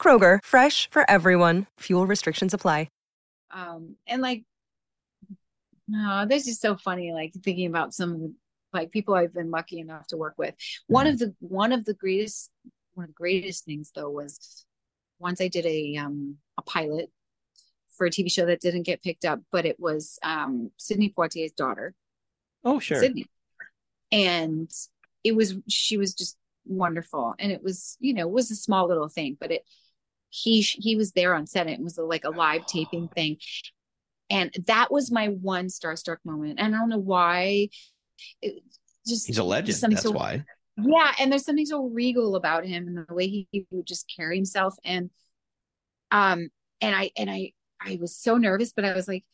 Kroger, fresh for everyone. Fuel restrictions apply. um and like no this is so funny like thinking about some of the like people i've been lucky enough to work with one of the one of the greatest one of the greatest things though was once i did a um a pilot for a tv show that didn't get picked up but it was um sidney poitier's daughter Oh, sure. sydney and it was she was just wonderful and it was you know it was a small little thing but it he he was there on set it was like a live taping thing. And that was my one starstruck moment. And i don't know why. It just He's a legend. That's so- why. yeah and there's something so regal about him and the way he, he would just carry himself. And um and i and i i was so nervous but i was like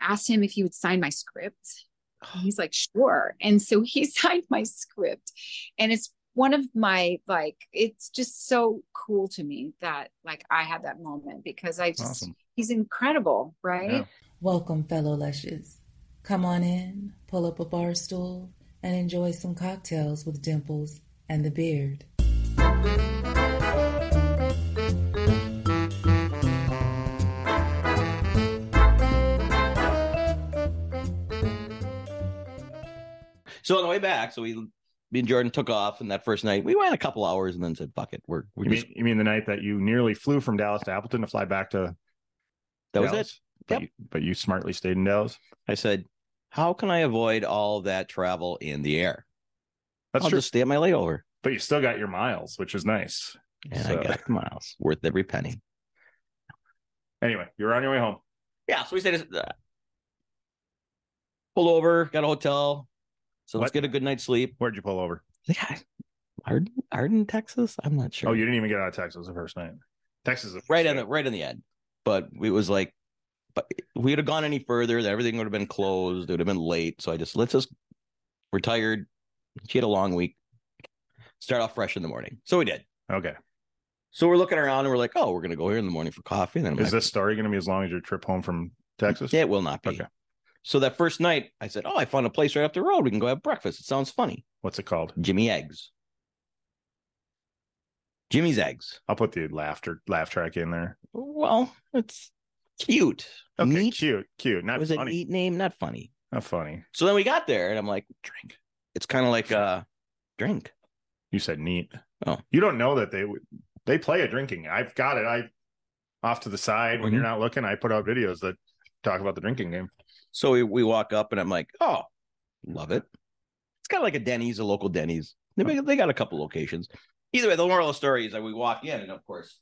asked him if he would sign my script. And he's like sure. And so he signed my script. And it's one of my like it's just so cool to me that like i had that moment because i just Awesome. he's incredible right Yeah. Welcome, fellow Lushes. Come on in, pull up a bar stool, and enjoy some cocktails with Dimples and the Beard. So on the way back, so we, me and Jordan took off, and that first night we went a couple hours, and then said, "Fuck it, we're we're You just." mean, you mean the night that you nearly flew from Dallas to Appleton to fly back to that was Dallas? it. But, Yep. you, but you smartly stayed in Dallas. I said, "How can I avoid all that travel in the air? That's I'll true. just stay at my layover." But you still got your miles, which is nice. And So- I got miles worth every penny. Anyway, you're on your way home. Yeah, so we stayed. Uh, pulled over, got a hotel. So let's What? get a good night's sleep. Where'd you pull over? Yeah, Arden, Arden, Texas. I'm not sure. Oh, you didn't even get out of Texas the first night. Texas is the first right on the right on the end. But it was like, but if we would have gone any further, everything would have been closed. It would have been late. So I just let's just. We're tired. She had a long week. Start off fresh in the morning. So we did. Okay. So we're looking around and we're like, oh, we're gonna go here in the morning for coffee. And then I'm Is like, this story going to be as long as your trip home from Texas? Yeah, it will not be. Okay. So that first night, I said, "Oh, I found a place right up the road. We can go have breakfast. It sounds funny." What's it called? Jimmy Eggs. Jimmy's Eggs. I'll put the laughter laugh track in there. Well, it's cute. Okay, Neat. cute, cute, not was a neat name, not funny. Not funny. So then we got there, and I'm like, "Drink." It's kind of like a drink. You said neat. Oh. you don't know that they they play a drinking. I've got it. I off to the side when Mhm. you're not looking. I put out videos that talk about the drinking game. So we, we walk up, and I'm like, "Oh, love it." It's kind of like a Denny's, a local Denny's. They, they got a couple locations. Either way, the moral of the story is that we walk in, and of course,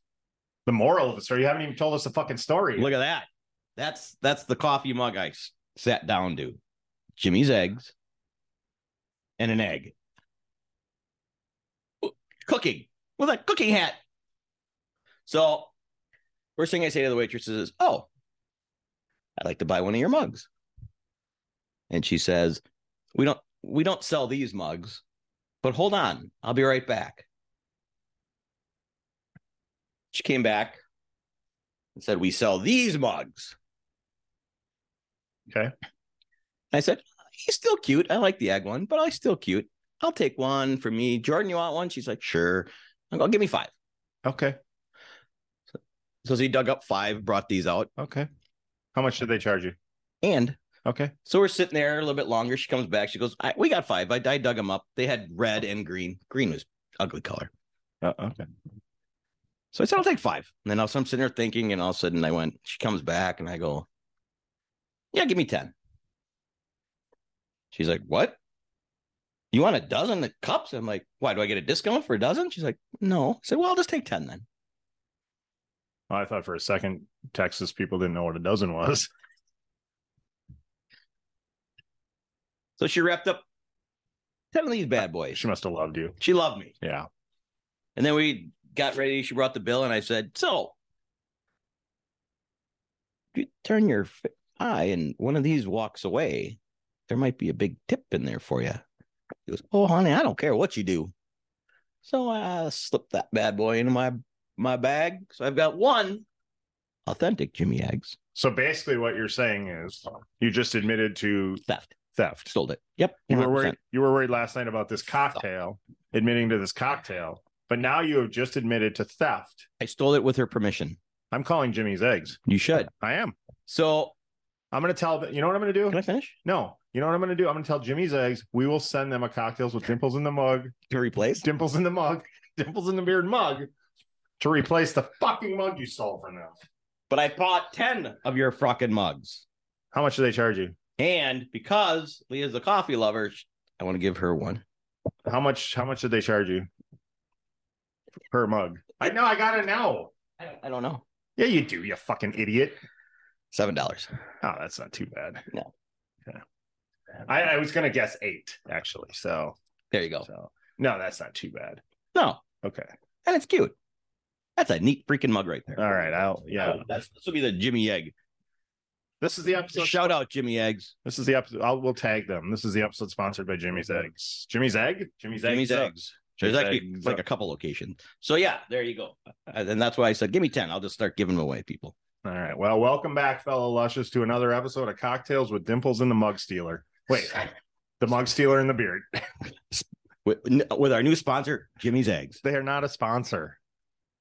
The moral of the story. You haven't even told us the fucking story. Look at that. That's that's the coffee mug I sat down to. Jimmy's eggs and an egg. Cooking with a cooking hat. So, first thing I say to the waitress is, "Oh, I'd like to buy one of your mugs." And she says, "We don't we don't sell these mugs, but hold on, I'll be right back." She came back and said, We sell these mugs. Okay. I said, He's still cute. I like the egg one, but I still cute. I'll take one for me. Jordan, you want one? She's like, Sure. I go, Give me five. Okay. So he dug up five, brought these out. Okay. How much did they charge you? And Okay. so we're sitting there a little bit longer. She comes back. She goes, I, We got five. I, I dug them up. They had red and green. Green was ugly color. Uh, okay. So I said, I'll take five. And then was, I'm sitting there thinking, and all of a sudden I went, she comes back and I go, Yeah, give me 10. She's like, What? You want a dozen of cups? I'm like, Why? Do I get a discount for a dozen? She's like, No. I said, Well, I'll just take 10 then. I thought for a second Texas people didn't know what a dozen was. So she wrapped up 10 of these bad boys. She must have loved you. She loved me. Yeah. And then we got ready. She brought the bill, and I said, So you turn your eye and one of these walks away, there might be a big tip in there for you. He goes, Oh, honey, I don't care what you do. So I slipped that bad boy into my my bag. So I've got one authentic Jimmy eggs So basically, what you're saying is you just admitted to theft. Theft. Stole it. Yep. You were worried. You were worried last night about this cocktail, admitting to this cocktail, but now you have just admitted to theft. I stole it with her permission. I'm calling Jimmy's eggs. You should. I am. So I'm going to tell. You know what I'm going to do? can I finish? No. You know what I'm going to do? I'm going to tell Jimmy's eggs. We will send them a cocktails with dimples in the mug, To replace? dimples in the mug, dimples in the beard mug, to replace the fucking mug you stole from them. But I bought 10 of your fucking mugs. How much do they charge you? And because Leah's a coffee lover, I want to give her one. How much? How much did they charge you per mug? I know. I got to know. I don't, I don't know. Yeah, you do. You fucking idiot. Seven dollars. Oh, that's not too bad. No. Okay. I, I was gonna guess eight actually. So, There you go. so no, that's not too bad. No, Okay. and it's cute. That's a neat freaking mug right there. All right. I'll yeah. That's, this will be the Jimmy Egg. This is the episode. Shout out Jimmy Eggs. This is the episode. I'll we'll tag them. This is the episode sponsored by Jimmy's Eggs. Jimmy's Egg. Jimmy's, eggs. Jimmy's Eggs. Eggs. There's Jimmy's actually Eggs. like a couple locations. So yeah, there you go. And that's why I said, give me 10. I'll just start giving them away, people. All right. Well, welcome back, fellow lushes, to another episode of Cocktails with Dimples and the Mug Stealer. Wait, the Mug Stealer and the Beard. With, with our new sponsor, Jimmy's Eggs. They are not a sponsor.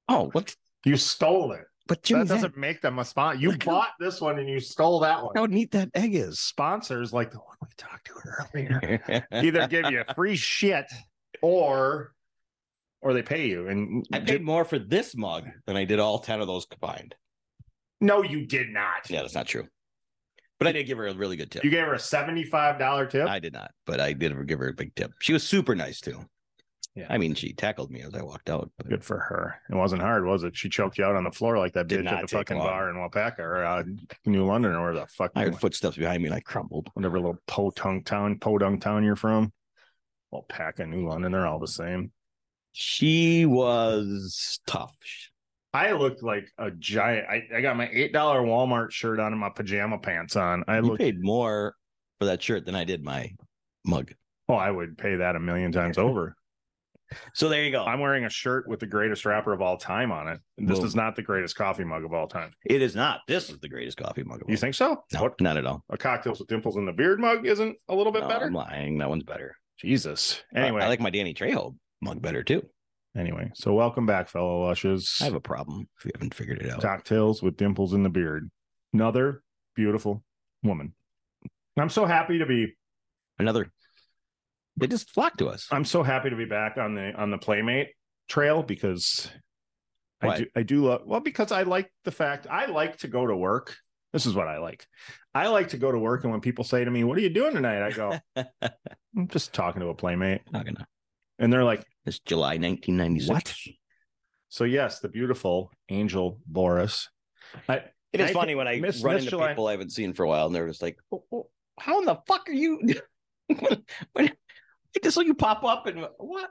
Oh, what? You stole it. But that doesn't Eggs. make them a sponsor. You Look how- bought this one and you stole that one. How neat that egg is. Sponsors like the one we talked to earlier either give you free shit or or they pay you. And I paid more for this mug than I did all 10 of those combined. no, you did not. Yeah, that's not true. But I did give her a really good tip. You gave her a seventy-five dollar tip. I did not, but I did give her a big tip. She was super nice too. Yeah. I mean, she tackled me as I walked out. But Good for her. It wasn't hard, was it? She choked you out on the floor like that Did bitch at the fucking long. bar in Waupaca or uh, New London or where the fuck, I heard footsteps behind me and I crumbled. whatever little podunk town, podunk town you're from. Waupaca, New London, they're all the same. She was tough. I looked like a giant. I, I got my eight dollar Walmart shirt on and my pajama pants on. I You looked. paid more for that shirt than I did my mug. Oh, I would pay that a million times over. So there you go. I'm wearing a shirt with the greatest rapper of all time on it. This is not the greatest coffee mug of all time. it is not. This is the greatest coffee mug. Of You all. think so? No, What not at all. a cocktails with dimples in the beard mug isn't a little bit No, better? I'm lying. That one's better. Jesus. Anyway, Anyway, I like my Danny Trejo mug better too. anyway. So welcome back, fellow lushes. I have a problem if you haven't figured it out. cocktails with dimples in the beard. Another beautiful woman. I'm so happy to be Another. They just flock to us. I'm so happy to be back on the on the playmate trail because I do I do love well because I like the fact I like to go to work. This is what I like. I like to go to work and when people say to me, "What are you doing tonight?" I go, "I'm just talking to a playmate." Not gonna. And they're like, It's July 1996. What? "So yes, the beautiful Angel Boris." I It is I funny when I Miss- run Miss into July- people I haven't seen for a while, and they're just like, "Oh, oh, "How in the fuck are you?" when, when just so you pop up and what?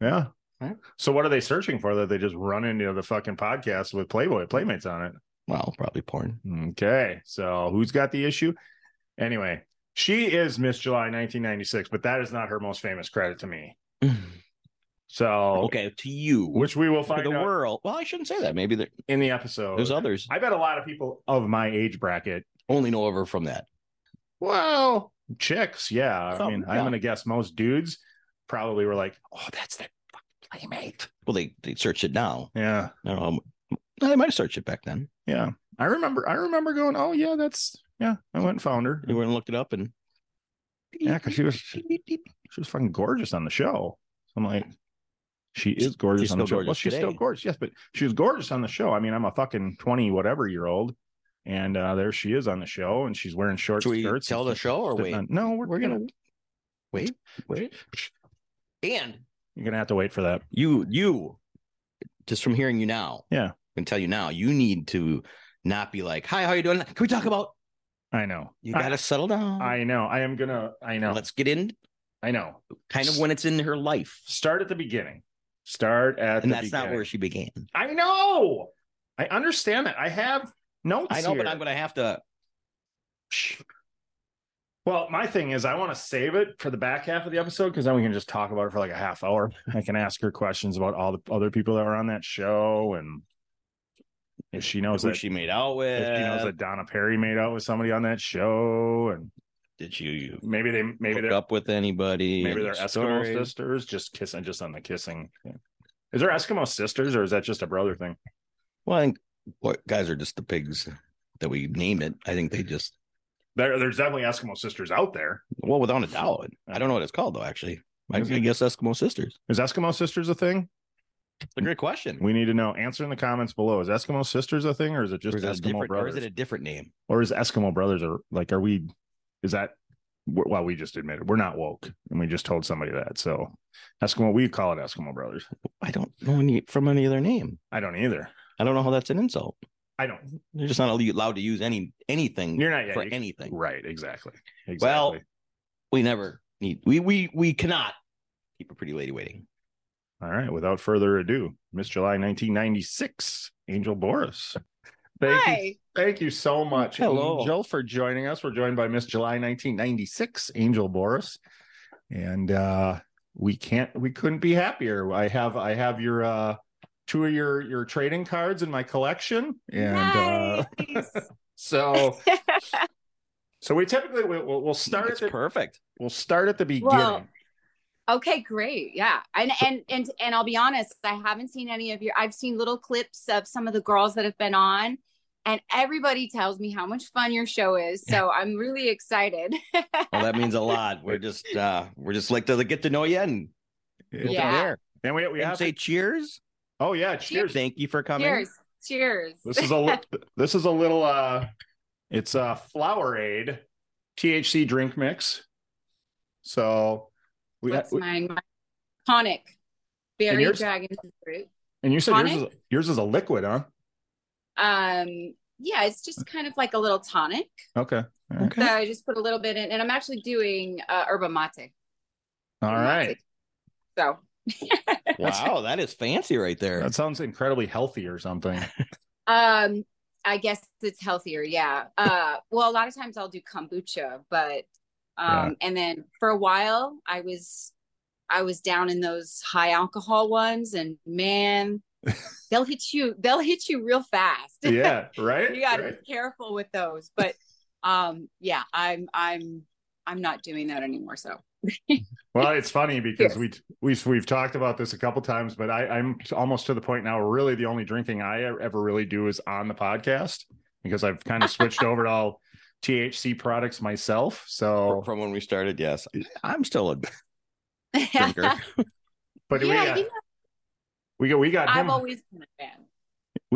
Yeah. Huh? So what are they searching for that they just run into the fucking podcast with Playboy Playmates on it? Well, probably porn. Okay. So who's got the issue? Anyway, she is Miss July 1996, but that is not her most famous credit to me. So okay, to you, which we will for find the out world. Well, I shouldn't say that. Maybe there, in the episode. there's others. I bet a lot of people of my age bracket. only know of her from that. Well, chicks, yeah. I Oh, mean, I'm gonna guess most dudes probably were like, "Oh, that's that fucking playmate." Well, they they searched it now. Yeah. I don't know. They might have searched it back then. Yeah. I remember I remember going, oh yeah, that's yeah. I went and found her. You went and looked it up, and Yeah, because she was she was fucking gorgeous on the show. So I'm like, she is gorgeous She's on the still show. Well, gorgeous she's still gorgeous, yes, but she was gorgeous on the show. I mean, I'm a fucking 20 whatever year old. And uh there she is on the show, and she's wearing short Should skirts. tell the show or wait? on- no, we're, we're gonna, gonna wait, wait, and you're gonna have to wait for that. you you just from hearing you now Yeah. i can tell you now you need to not be like hi how are you doing can we talk about I know. you gotta settle down I, know. I am gonna. I know. let's get in I know. kind of when it's in her life Start at the beginning. Start at and that's beginning. not where she began I know. I understand that. I have notes. I know, but. I'm going to have to. Well, my thing is, I want to save it for the back half of the episode because then we can just talk about it for like a half hour. I can ask her questions about all the other people that were on that show and if she knows Who that she made out with? if she knows that Donna Perry made out with somebody on that show and Did you maybe they maybe they're up with anybody? maybe they're Eskimo sisters, just kissing, just on the kissing. Is there Eskimo sisters or is that just a brother thing? Well, I think what guys are just the pigs that we name it. I think they just There, there's definitely Eskimo sisters out there. well, without a doubt. I don't know what it's called though. Actually, I Is it? guess Eskimo sisters. Is Eskimo sisters a thing? It's a great question. We need to know. Answer in the comments below. Is Eskimo sisters a thing, or is it just is, Eskimo different, or is it a different name? or is Eskimo brothers or like are we? Is that well? We just admitted we're not woke, and we just told somebody that. So Eskimo, we call it Eskimo brothers. I don't know any from any other name. I don't either. I don't know how that's an insult. I don't. You're just not allowed to use any anything You're not yeah, for you- anything. Right. Exactly. Exactly. Well, we never need we we we cannot keep a pretty lady waiting. All right. Without further ado, Miss July 1996, Angel Boris. Thank you. Hi. Thank you so much, Hello. Angel, for joining us. We're joined by Miss July 1996, Angel Boris. And uh we can't we couldn't be happier. I have I have your uh two of your your trading cards in my collection. And uh so so we typically we'll, we'll we'll start at It's the perfect. we'll start at the beginning. Well, okay, great. Yeah. And and and and I'll be honest, I haven't seen any of your I've seen little clips of some of the girls that have been on and everybody tells me how much fun your show is. So I'm really excited. Well, that means a lot. We're just uh we're just like to get to know you and Yeah. there. And we we And have say cheers. Oh yeah, cheers. Thank you for coming. Cheers. Cheers. This is a li- this is a little uh it's a flower aid THC drink mix. So we, What's we mine? My tonic. Berry yours? dragon fruit. and you said yours is, yours is a liquid, huh? Um yeah, it's just kind of like a little tonic. Okay. All right. So I just put a little bit in and I'm actually doing uh yerba mate. All right. So Wow, that is fancy right there. That sounds incredibly healthy or something. Um, I guess it's healthier. Yeah. Uh, well, a lot of times I'll do kombucha, but um, and then for a while I was, I was down in those high alcohol ones, and man, they'll hit you. They'll hit you real fast. Yeah, right? you got to Right. be careful with those. But um, yeah, I'm, I'm, I'm not doing that anymore. So Well, it's funny because Yes. we we've we've talked about this a couple times, but I, I'm almost to the point now. where Really, the only drinking I ever really do is on the podcast because I've kind of switched over to all THC products myself. So, From when we started, yes. I'm still a drinker. but we yeah, got you uh, know, we got we got I've him. always been a fan.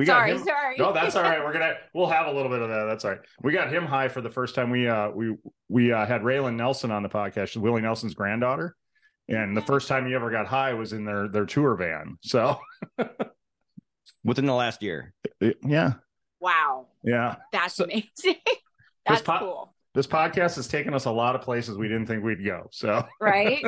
We got Sorry, him. sorry. No, that's all right. We're gonna we'll have a little bit of that. That's all right. We got him high for the first time. We uh we we uh, had Raelyn Nelson on the podcast, Willie Nelson's granddaughter, and the first time he ever got high was in their their tour van. So Within the last year. yeah, Wow, yeah. that's So- amazing. that's po- cool. This podcast has taken us a lot of places we didn't think we'd go. So right?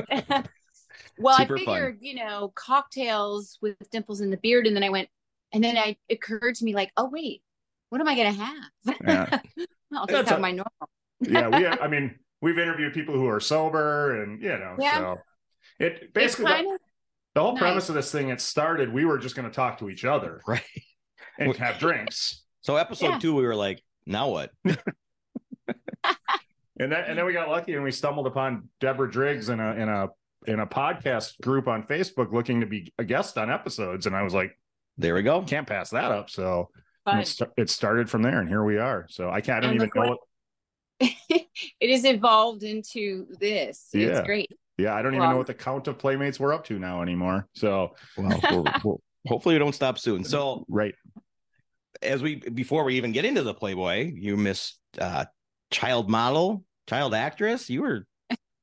well, Super I fun. figured, you know, cocktails with dimples in the beard, and then I went, and then I it occurred to me like, oh wait, what am I gonna have? Yeah. I'll That's just have a- my normal. yeah, we I mean we've interviewed people who are sober and you know Yeah. so it It's basically kind the, of the whole nice. premise of this thing it started we were just going to talk to each other Right. and have drinks So episode Yeah. two, we were like, now what? and then and then we got lucky and we stumbled upon Deborah Driggs in a in a in a podcast group on Facebook looking to be a guest on episodes and I was like There we go. can't pass that up so fun. it, sta- it started from there and here we are so I can't I don't And even look know what- what it has evolved into this. Yeah. It's great. yeah I don't even know what the count of playmates we're up to now anymore so Well, we're- we're- hopefully we don't stop soon. So right as we before we even get into the Playboy, you miss uh child model, child actress. You were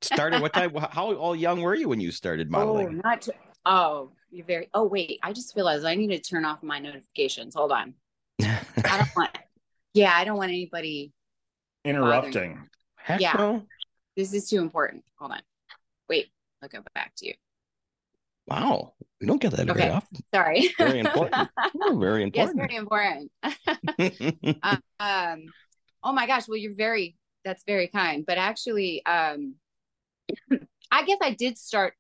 started what time? How all young were you when you started Oh, modeling? not to, oh, you're very. Oh wait, I just realized I need to turn off my notifications. Hold on. I don't want. Yeah, I don't want anybody. interrupting Heck Yeah. no. This is too important. Hold on. Wait, I'll go back to you. Wow. We don't get that very often. Sorry. Very important. Oh, very important. yes, very important. um, oh my gosh. Well, you're very. That's very kind. But actually, um, I guess I did start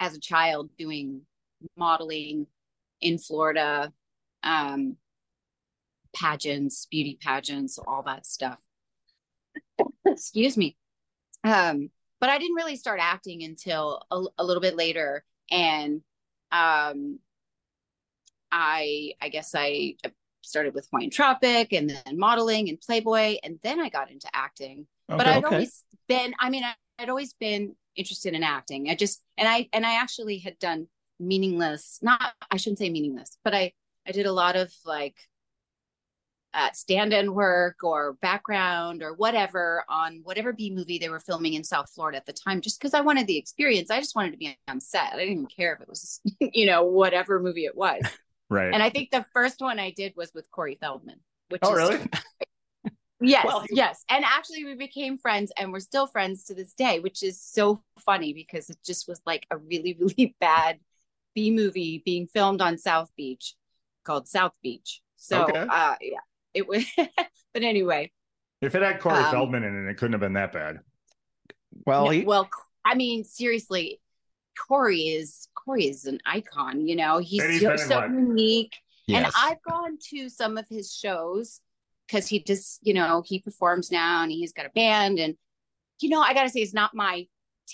as a child doing modeling in Florida, um, pageants, beauty pageants, all that stuff. Excuse me. Um, but I didn't really start acting until a, a little bit later, and um, I I guess I started with Hawaiian Tropic and then modeling and Playboy, and then I got into acting. But I'd okay. always been, I mean, I- I'd always been interested in acting. I just and I and I actually had done meaningless, not I shouldn't say meaningless, but I I did a lot of like uh, stand-in work or background or whatever on whatever B movie they were filming in South Florida at the time, just because I wanted the experience. I just wanted to be on set. I didn't even care if it was, you know, whatever movie it was. right. And I think the first one I did was with Corey Feldman, which oh, is really? Yes, Well- yes. And actually we became friends and we're still friends to this day, which is so funny because it just was like a really, really bad B movie being filmed on South Beach called South Beach. So Okay. uh yeah, it was but anyway. If it had Corey Um, Feldman in it, it couldn't have been that bad. well, no, he, well I mean seriously, Corey is Corey is an icon, you know. He's, he's so, so what? unique. And. I've gone to some of his shows because he just, you know, he performs now and he's got a band. And, you know, I got to say, it's not my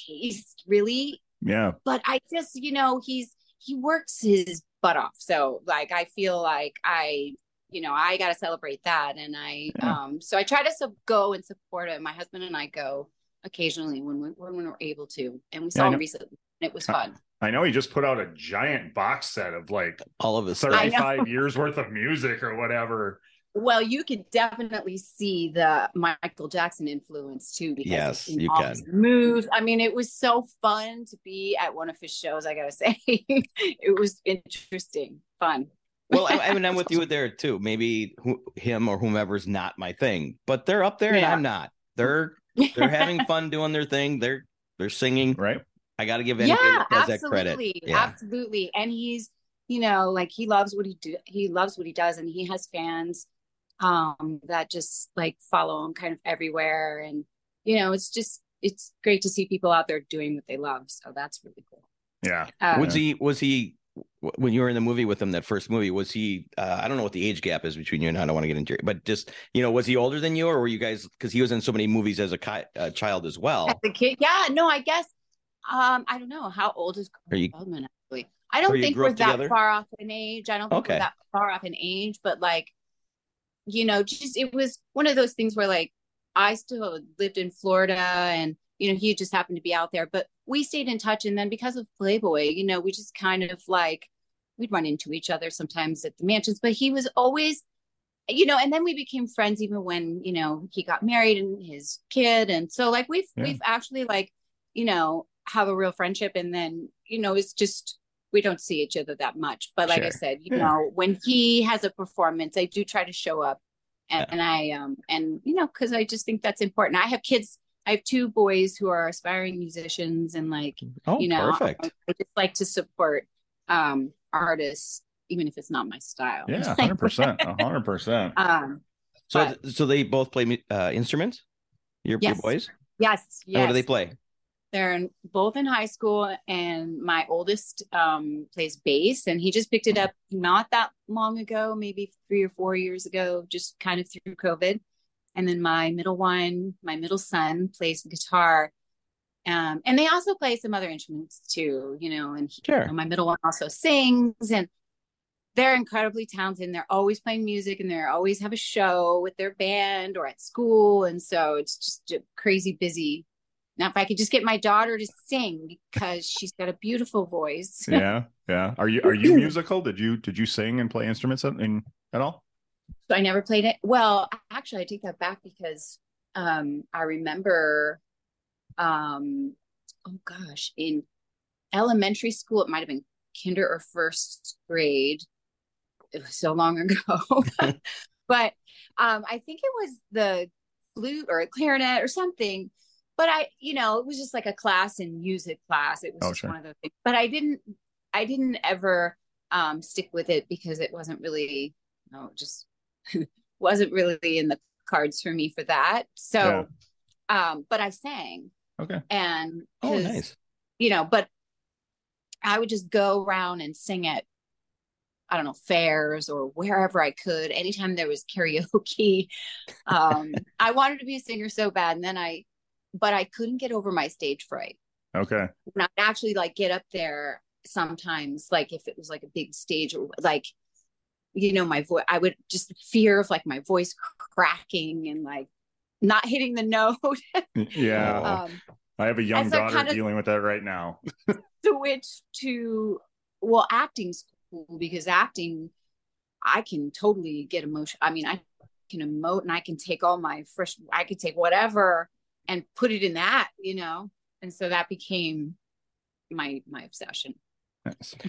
taste really, Yeah. but I just, you know, he's, he works his butt off. So, like, I feel like I, you know, I got to celebrate that. And I, Yeah. um, so I try to sub- go and support it. My husband and I go occasionally when we, when we're able to. And we Yeah, saw him recently and it was fun. I know he just put out a giant box set of like all of his stuff. I know. 35 years worth of music or whatever. Well, you can definitely see the Michael Jackson influence too. Because Yes, you can. his moves. I mean, it was so fun to be at one of his shows. I gotta say, it was interesting, fun. Well, I, I mean, I'm with you there too. Maybe who, him or whomever's not my thing, but they're up there and I'm not. They're they're having fun doing their thing. They're they're singing. Right. I got to give anybody yeah, that that credit. absolutely, Yeah. absolutely. And he's, you know, like he loves what he do. He loves what he does, and he has fans um that just like follow him kind of everywhere. And you know, it's just it's great to see people out there doing what they love. So that's really cool. Yeah. Um, Was he was he when you were in the movie with him that first movie was he uh, I don't know what the age gap is between you and I don't want to get into it but just you know was he older than you or were you guys because he was in so many movies as a ki- uh, child as well As a kid, yeah, no, I guess. Um, I don't know how old is Are you- Corey Feldman actually. I don't think we're up that together? far off in age. I don't think Okay. we're that far off in age, but like, you know, just it was one of those things where like I still lived in Florida and you know, he just happened to be out there, but we stayed in touch and then because of Playboy, you know, we just kind of like we'd run into each other sometimes at the mansions, but he was always you know, and then we became friends even when, you know, he got married and his kid. And so like we've Yeah. we've actually like, you know, have a real friendship and then, you know, it's just we don't see each other that much. But like I said, you Yeah. know, when he has a performance, I do try to show up and, Yeah. and I um and you know, because I just think that's important. I have kids, I have two boys who are aspiring musicians and like oh you know perfect I just like to support um artists even if it's not my style Yeah. 100%. 100%. um so so they both play uh, instruments your, your boys yes and yes what do they play they're in, both in high school and my oldest um plays bass and he just picked it up not that long ago maybe three or four years ago just kind of through covid and then my middle one my middle son plays the guitar um and they also play some other instruments too you know and he, Sure. you know, my middle one also sings and they're incredibly talented and they're always playing music and they're always have a show with their band or at school and so it's just a crazy busy now if i could just get my daughter to sing because she's got a beautiful voice Yeah. Yeah. Are you are you musical? Did you did you sing and play instruments at, in at all? so i never played it well actually i take that back because um i remember um oh gosh in elementary school it might have been kinder or first grade it was so long ago but um i think it was the flute or a clarinet or something but I, you know, it was just like a class in music class. It was Oh, just sure. one of those things. But I didn't, I didn't ever um, stick with it because it wasn't really, no, just wasn't really in the cards for me for that. So, um, but I sang Okay. and oh, nice. you know, but I would just go around and sing at, I don't know, fairs or wherever I could. Anytime there was karaoke, um, I wanted to be a singer so bad, and then I, but I couldn't get over my stage fright. Okay. And I'd actually like get up there sometimes, like if it was like a big stage or like, you know, my voice. I would just fear of like my voice cracking and like not hitting the note. Yeah. um, I have a young daughter kind of- dealing with that right now. switch to well acting school because acting i can totally get emotion i mean i can emote and i can take all my fresh i could take whatever and put it in that you know and so that became my my obsession.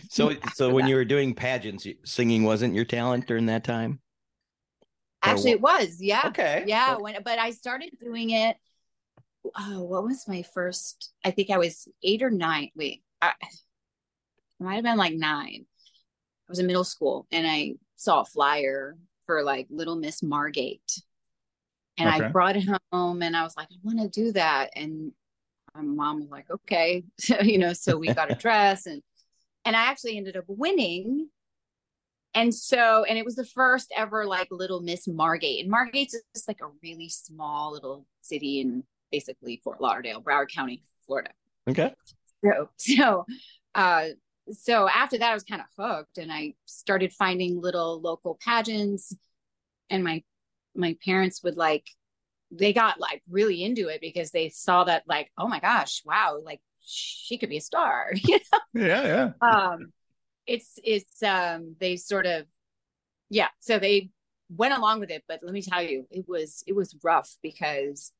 So, so when that. you were doing pageants, singing wasn't your talent during that time. Actually it was yeah Okay. yeah when but i started doing it oh what was my first i think i was eight or nine wait I, it might have been like nine i was in middle school and i saw a flyer for like little miss margate and Okay. i brought it home and i was like i want to do that and my mom was like okay so you know so we got a dress and and i actually ended up winning and so, and it was the first ever like little Miss Margate. And Margate's just like a really small little city in basically Fort Lauderdale, Broward County, Florida. Okay. So, so, uh, so after that, I was kind of hooked, and I started finding little local pageants, and my my parents would like, they got like really into it because they saw that like, oh my gosh, wow, like she could be a star, you know Yeah. Yeah. um it's it's um they sort of yeah so they went along with it but let me tell you it was it was rough because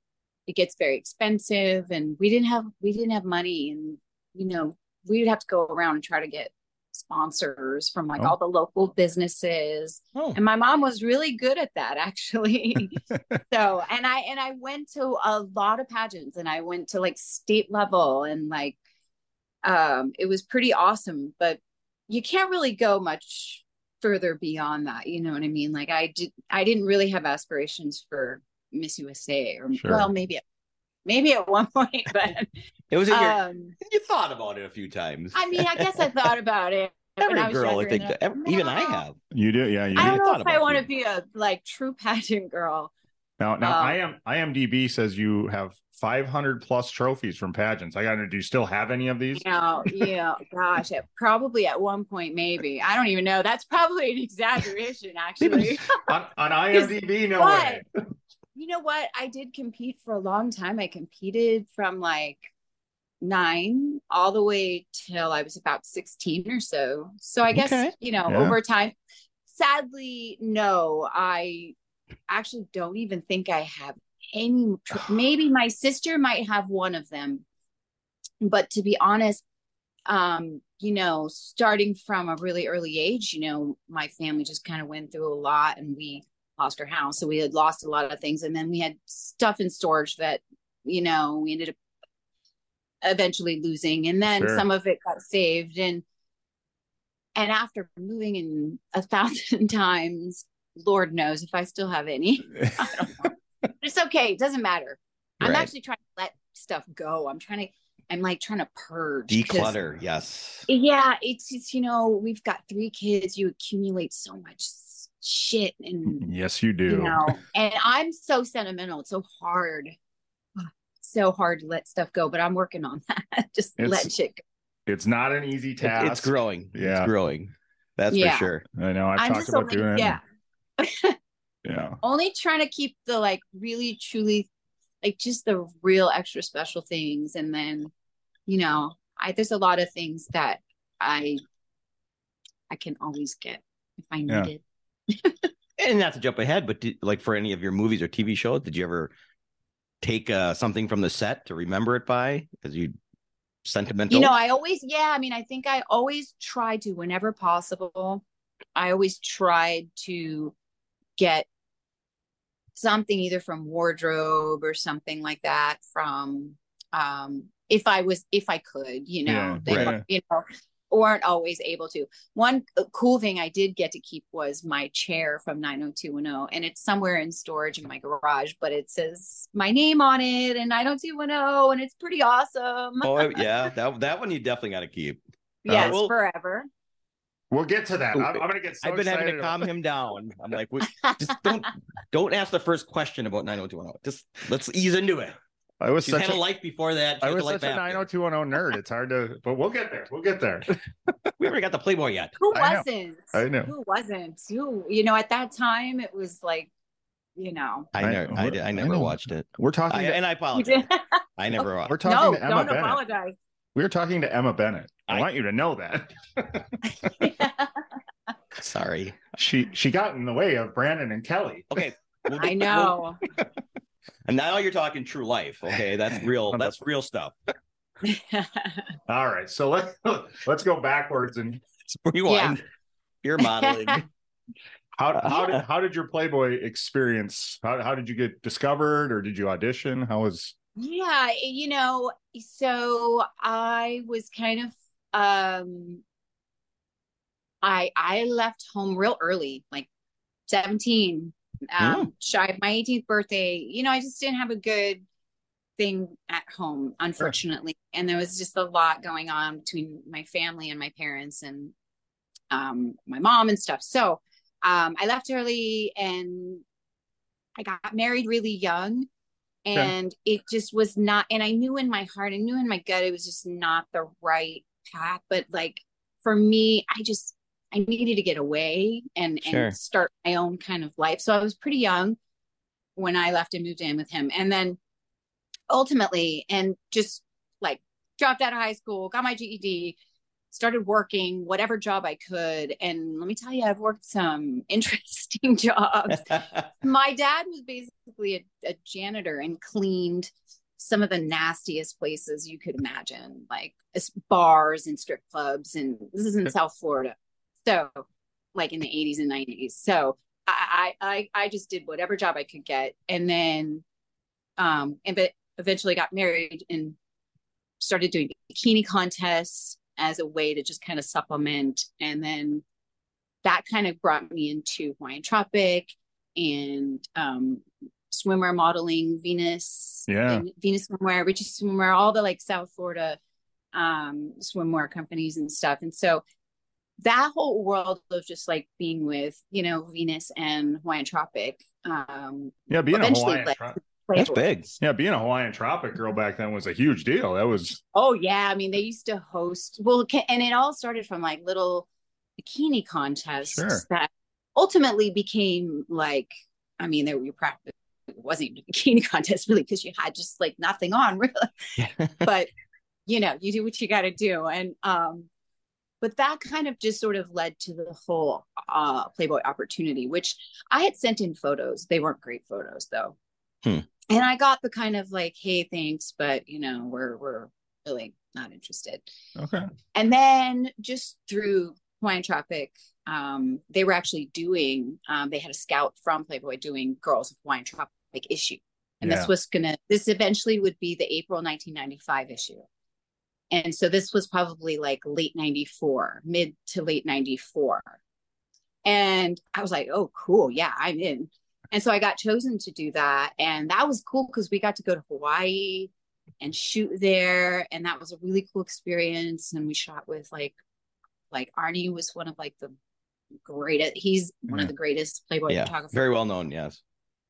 it gets very expensive and we didn't have we didn't have money and you know we would have to go around and try to get sponsors from like Oh. all the local businesses Oh, and my mom was really good at that actually so and i and i went to a lot of pageants and i went to like state level and like um it was pretty awesome but you can't really go much further beyond that you know what i mean like i did i didn't really have aspirations for miss usa or Sure. well maybe maybe at one point but it was in your. um you thought about it a few times. i mean i guess i thought about it when Every I was girl, I think, and that- ev- even I have. You do. Yeah. You I do. don't know if I want to be a like true pageant girl. Now, now Um, I am IMDb says you have 500 plus trophies from pageants. I got to. Do you still have any of these? You know, yeah, gosh, it, probably at one point, maybe. I don't even know. That's probably an exaggeration, actually. on, on IMDb, no But- way. You know what? I did compete for a long time. I competed from like nine all the way till I was about 16 or so. So I guess, Okay. you know, Yeah. over time, sadly, no, I actually don't even think I have any. tr- Maybe my sister might have one of them. But to be honest, um, you know, starting from a really early age, you know, my family just kind of went through a lot and we lost our house. So we had lost a lot of things. And then we had stuff in storage that, you know, we ended up eventually losing. And then Sure. some of it got saved. And and after moving in a thousand times, Lord knows if I still have any. It's okay. It doesn't matter. I'm Right. actually trying to let stuff go. I'm trying to I'm like trying to purge. Declutter. Yes. yeah it's just you know we've got three kids you accumulate so much shit and yes, you do. you know and i'm so sentimental it's so hard so hard to let stuff go but i'm working on that just It's- let shit go It's not an easy task. it's growing. Yeah. It's growing. That's Yeah. for sure. I know. I've i'm talked just about only, doing it. yeah Yeah. only trying to keep the like really truly like just the real extra special things and then you know i there's a lot of things that i i can always get if i need Yeah. it And not to jump ahead, but did, like for any of your movies or TV shows, did you ever take uh, something from the set to remember it by? Because you sentimental. You know, I always, yeah, I mean, I think I always try to, whenever possible, I always tried to get something either from wardrobe or something like that from um if I was if I could, you know, Yeah, they right. you know, weren't always able to. One uh, cool thing I did get to keep was my chair from 90210 and it's somewhere in storage in my garage, but it says my name on it and 90210 and it's pretty awesome. Oh yeah, that that one you definitely got to keep. yes, well- forever. We'll get to that. I'm, I'm gonna get so I've been having to calm him down. I'm like, just don't don't ask the first question about 90210. Just let's ease into it. I was She's such had a a, life before that. She I was a life such a after. 90210 nerd. It's hard to, but we'll get there. We'll get there. We haven't got the Playboy yet. Who wasn't? I know. Who wasn't? Who, you know, at that time it was like, you know, I I- never, I, I I never know. watched it. We're talking. I, to, and I apologize. I never watched. we're talking no, to Emma don't Bennett. apologize. We were talking to Emma Bennett. I, I- want you to know that Sorry. she she got in the way of Brandon and Kelly. Okay. we'll I know. we'll- and now you're talking true life. Okay, that's real. That's real stuff. All right, so let's let's go backwards and Rewind. You're modeling. how how did how did your Playboy experience? How how did you get discovered, or did you audition? How was yeah, you know, so I was kind of um I I left home real early, like 17, um shy of my 18th birthday. You know, I just didn't have a good thing at home, unfortunately. And there was just a lot going on between my family and my parents and um my mom and stuff. So um I left early and I got married really young and it just was not and I knew in my heart, I knew in my gut it was just not the right path. But like for me, I just I needed to get away and Sure. and start my own kind of life. So I was pretty young when I left and moved in with him. And then ultimately and just like dropped out of high school, got my GED, started working whatever job I could. And let me tell you, I've worked some interesting jobs. My dad was basically a, a janitor and cleaned some of the nastiest places you could imagine, like bars and strip clubs. And this is in South Florida. So, like in the 80s and 90s. So, I, I, I just did whatever job I could get. And then, um, and but eventually got married and started doing bikini contests as a way to just kind of supplement. And then that kind of brought me into Hawaiian Tropic and um, swimwear modeling, Venus, Yeah. Venus Swimwear, Richie Swimwear, all the like South Florida um, swimwear companies and stuff. And so that whole world of just like being with, you know, Venus and Hawaiian Tropic. Um, yeah being a Eventually, Hawaiian like- Tro- That's big. yeah being a Hawaiian Tropic girl back then was a huge deal. That was Oh yeah, I mean they used to host well, and it all started from like little bikini contests Sure. that ultimately became like, I mean, there were practice. It wasn't even a bikini contest really because you had just like nothing on really, but you know, you do what you got to do, and um, but that kind of just sort of led to the whole uh Playboy opportunity, which I had sent in photos. They weren't great photos though. Hmm. And I got the kind of like, hey, thanks, but you know, we're we're really not interested. okay. And then just through Hawaiian Tropic, um, they were actually doing, um, they had a scout from Playboy doing Girls of Hawaiian Tropic issue. And Yeah. this was gonna, this eventually would be the April 1995 issue. And so this was probably like late 94, mid to late 94. And I was like, oh, cool. Yeah, I'm in. And so I got chosen to do that. And that was cool because we got to go to Hawaii and shoot there. And that was a really cool experience. And we shot with like, like Arny was one of like the greatest, he's one Yeah. of mm. the greatest Playboy yeah, photographers. very well known. Yes.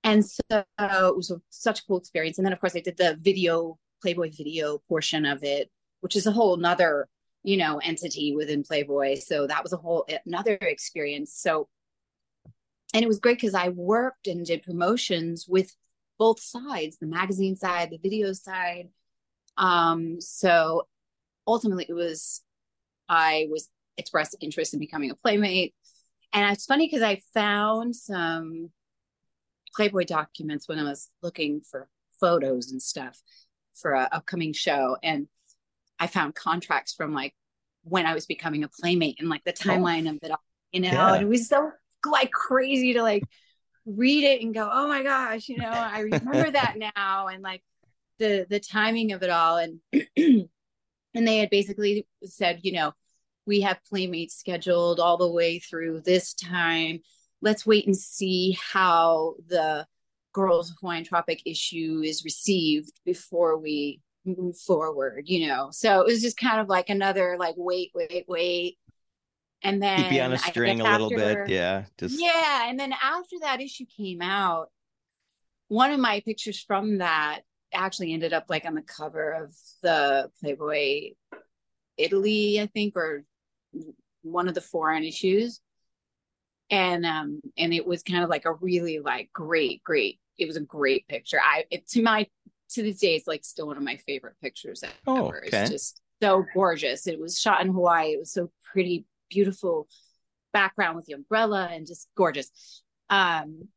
And so it was a, such a cool experience. And then, of course, I did the video, Playboy video portion of it, which is a whole nother, you know, entity within Playboy. So that was a whole another experience. So, and it was great because I worked and did promotions with both sides, the magazine side, the video side. Um, so ultimately, it was, I was expressed interest in becoming a playmate. And it's funny because I found some Playboy documents when I was looking for photos and stuff for a upcoming show. And I found contracts from like when I was becoming a playmate and like the oh. timeline of it all, you know, Yeah. and it was so like crazy to like read it and go, oh my gosh, you know, I remember that now, and like the the timing of it all, and and they had basically said, you know, we have playmates scheduled all the way through this time. Let's wait and see how the girls of Hawaiian Tropic issue is received before we move forward, you know. So it was just kind of like another like wait, wait, wait. And then keep you on a string a little bit. Yeah. Just yeah. And then after that issue came out, one of my pictures from that actually ended up like on the cover of the Playboy Italy, I think, or one of the foreign issues. And um and it was kind of like a really like great, great. It was a great picture. I it, to my to this day it's like still one of my favorite pictures ever. Oh, okay. It's just so gorgeous. It was shot in Hawaii. It was so pretty, beautiful background with the umbrella and just gorgeous. Um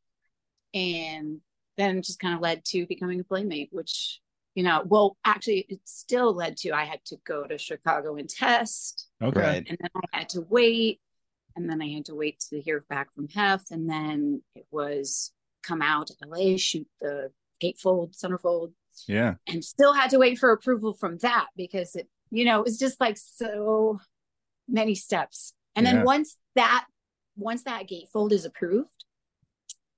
and then just kind of led to becoming a playmate, which you know, well, actually, it still led to I had to go to Chicago and test. Okay. And then I had to wait. And then I had to wait to hear back from Hef. And then it was come out to LA, shoot the gatefold, centerfold. Yeah. And still had to wait for approval from that because it, you know, it was just like so many steps. And yeah. then once that, once that gatefold is approved,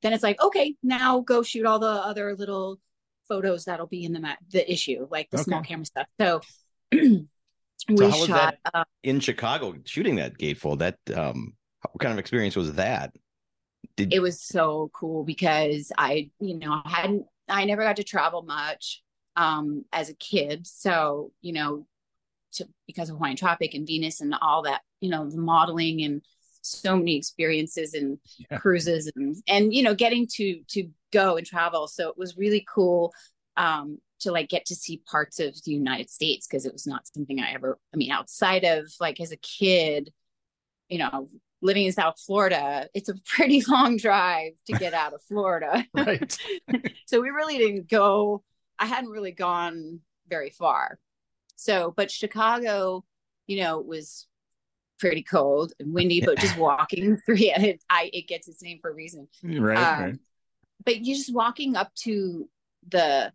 then it's like, okay, now go shoot all the other little photos that'll be in the ma- the issue, like the okay. small camera stuff. So we so shot uh, in Chicago shooting that gatefold. That um, what kind of experience was that? Did... It was so cool because I, you know, I hadn't I never got to travel much um as a kid. So, you know, to because of Hawaiian Tropic and Venus and all that, you know, the modeling and so many experiences and yeah. cruises and and you know getting to to go and travel so it was really cool um to like get to see parts of the united states because it was not something i ever i mean outside of like as a kid you know living in south florida it's a pretty long drive to get out of florida right so we really didn't go i hadn't really gone very far so but chicago you know was pretty cold and windy, but just walking through it, I it gets its name for a reason. Right, um, right. But you just walking up to the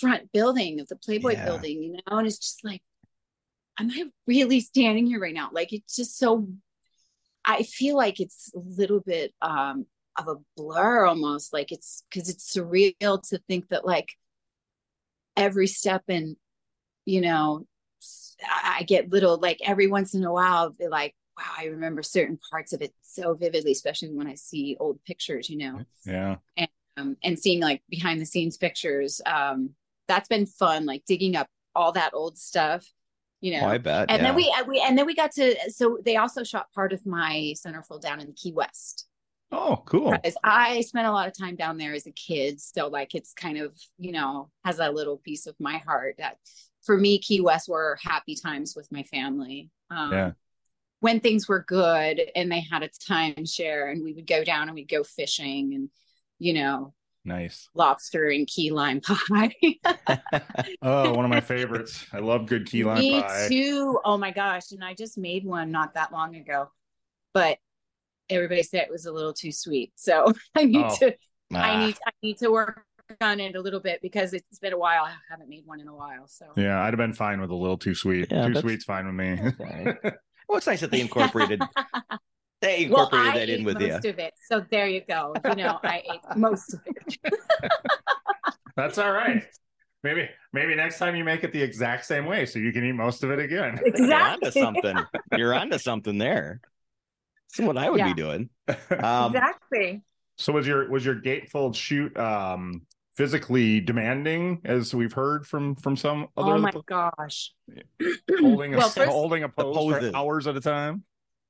front building of the Playboy yeah. building, you know, and it's just like, am I really standing here right now? Like it's just so I feel like it's a little bit um of a blur almost. Like it's because it's surreal to think that like every step in, you know, I get little like every once in a while, be like, wow, I remember certain parts of it so vividly, especially when I see old pictures, you know. Yeah. And um, and seeing like behind the scenes pictures. Um, that's been fun, like digging up all that old stuff. You know, oh, I bet. And yeah. then we we and then we got to so they also shot part of my centerfold down in Key West. Oh, cool. Because I spent a lot of time down there as a kid. So like it's kind of, you know, has a little piece of my heart that for me, Key West were happy times with my family. Um, yeah. When things were good and they had a timeshare, and we would go down and we'd go fishing, and you know, nice lobster and key lime pie. oh, one of my favorites. I love good key lime me pie. Me too. Oh my gosh! And I just made one not that long ago, but everybody said it was a little too sweet. So I need oh. to. Ah. I need I need to work on it a little bit because it's been a while. I haven't made one in a while. So yeah, I'd have been fine with a little too sweet. Yeah, too sweet's fine with me. Okay. well, it's nice that they incorporated. They incorporated well, that in with most you. of it. So there you go. You know, I ate most of it. That's all right. Maybe maybe next time you make it the exact same way so you can eat most of it again. Exactly. You're onto something. You're onto something there. That's what I would yeah. be doing. Um, exactly. So was your was your gatefold shoot um physically demanding, as we've heard from from some other. Oh my gosh! holding a well, first, holding a pose for hours at a time.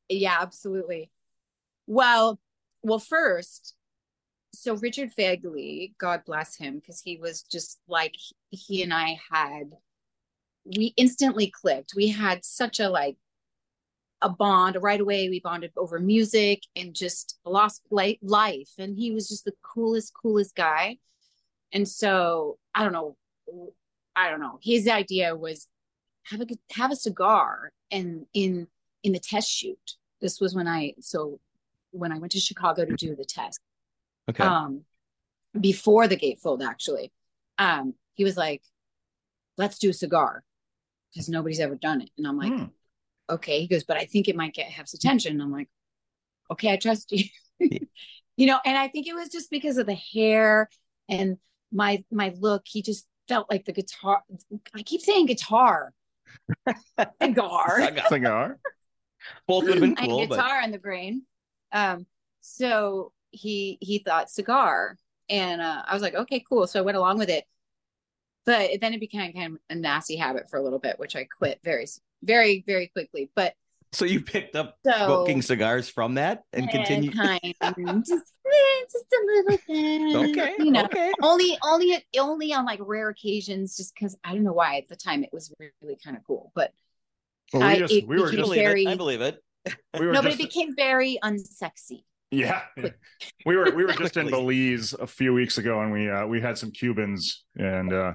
Yeah, absolutely. Well, well, first, so Richard Fegley, God bless him, because he was just like he and I had. We instantly clicked. We had such a like a bond right away. We bonded over music and just lost life. And he was just the coolest, coolest guy. And so I don't know, I don't know. His idea was have a have a cigar and in in the test shoot. This was when I so when I went to Chicago to do the test. Okay. um before the gatefold actually. Um he was like let's do a cigar because nobody's ever done it. And i'm like Hmm. okay. He goes but i think it might get Hef's attention and i'm like okay i trust you. You know and i think it was just because of the hair and my my look. He just felt like the guitar i keep saying guitar. Cigar. Cigar. Both would have been I had cool, but guitar in the brain. Um, so he he thought cigar, and uh, I was like, okay, cool. So I went along with it, but then it became kind of a nasty habit for a little bit, which I quit very very very quickly. But so you picked up so smoking cigars from that and continue. kind just just a little bit, Okay. you know. Okay. Only, only, only on like rare occasions, just because I don't know why at the time it was really kind of cool, but Well, we I- just it we were just believe very- it. I believe it. we were no, but it became very unsexy. yeah. We were we were just in Belize a few weeks ago and we uh we had some Cubans and uh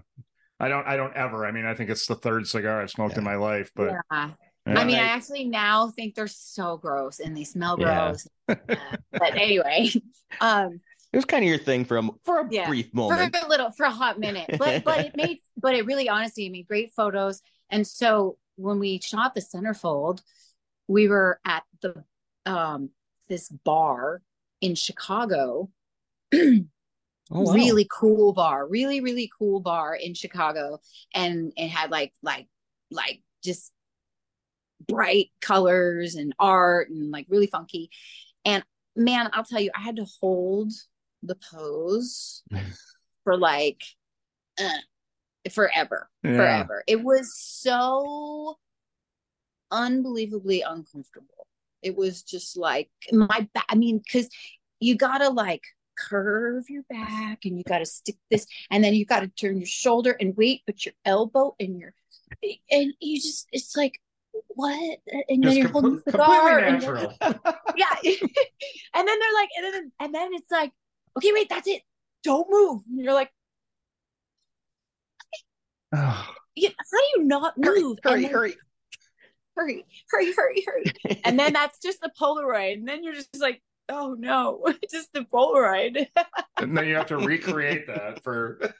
I don't I don't ever. I mean, I think it's the third cigar I've smoked in my life, but yeah. yeah. I mean, I- I actually now think they're so gross and they smell Yeah. gross. But anyway, um, It was kind of your thing for a for a Yeah. brief moment, for a little, for a hot minute, but but it made, but it really, honestly, made great photos. And so when we shot the centerfold, we were at the um this bar in Chicago. Oh, wow. really cool bar really really cool bar in chicago and it had like like like just bright colors and art and like really funky and man i'll tell you i had to hold the pose for like uh, forever Yeah. forever. It was so unbelievably uncomfortable. It was just like my back i mean because you gotta like curve your back and you gotta stick this and then you gotta turn your shoulder and wait but your elbow and your and you just it's like what? And then you're com- holding the cigar and yeah and then they're like and then and then it's like okay wait that's it. Don't move. And you're like Oh, yeah, how do you not move? Hurry, and then, hurry, hurry hurry hurry hurry. And then that's just the polaroid. And then you're just like oh no just the polaroid. And then you have to recreate that for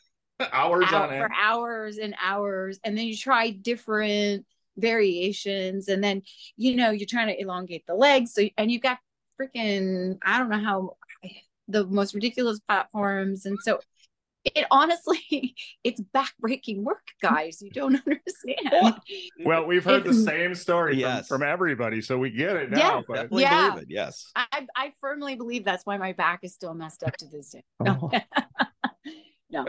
hours out on end. for hours and hours. And then you try different variations. And then you know you're trying to elongate the legs. So and you've got freaking i don't know how the most ridiculous platforms. And so it honestly it's backbreaking work guys you don't understand Well, we've heard the same story Yes. from, from everybody, so we get it now. Yeah, but Definitely Yeah. believe it. Yes. I, I firmly believe that's why my back is still messed up to this day Oh. no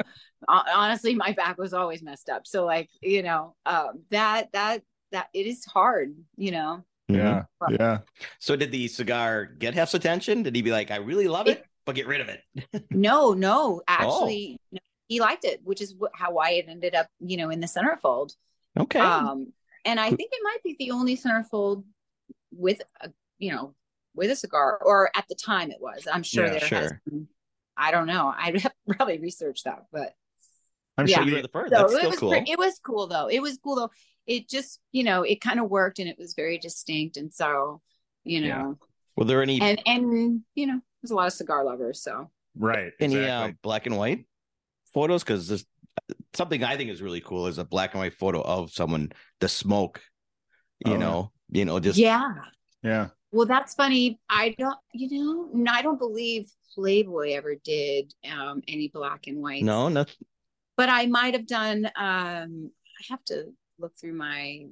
honestly my back was always messed up so like you know um that that that it is hard you know Mhm. yeah, yeah. So did the cigar get Hef's attention? Did he be like, I really love it, It- but get rid of it? no no Oh. actually no, he liked it which is how why it ended up you know in the centerfold Okay. um and i think it might be the only centerfold with a you know with a cigar or at the time it was i'm sure Yeah, there has been, i don't know i'd have probably researched that but I'm Yeah. sure you were the first. So That's it still was cool. it was cool though. It was cool though. It just, you know, it kind of worked and it was very distinct. And so, you Yeah. know, Were there any and and you know, there's a lot of cigar lovers. So right. any exactly. uh, black and white photos? Because there's something I think is really cool is a black and white photo of someone the smoke. You Oh, yeah. know, you know, just yeah. yeah. Well, that's funny. I don't, you know, I don't believe Playboy ever did um any black and white. no, nothing. but I might have done. um I have to look through my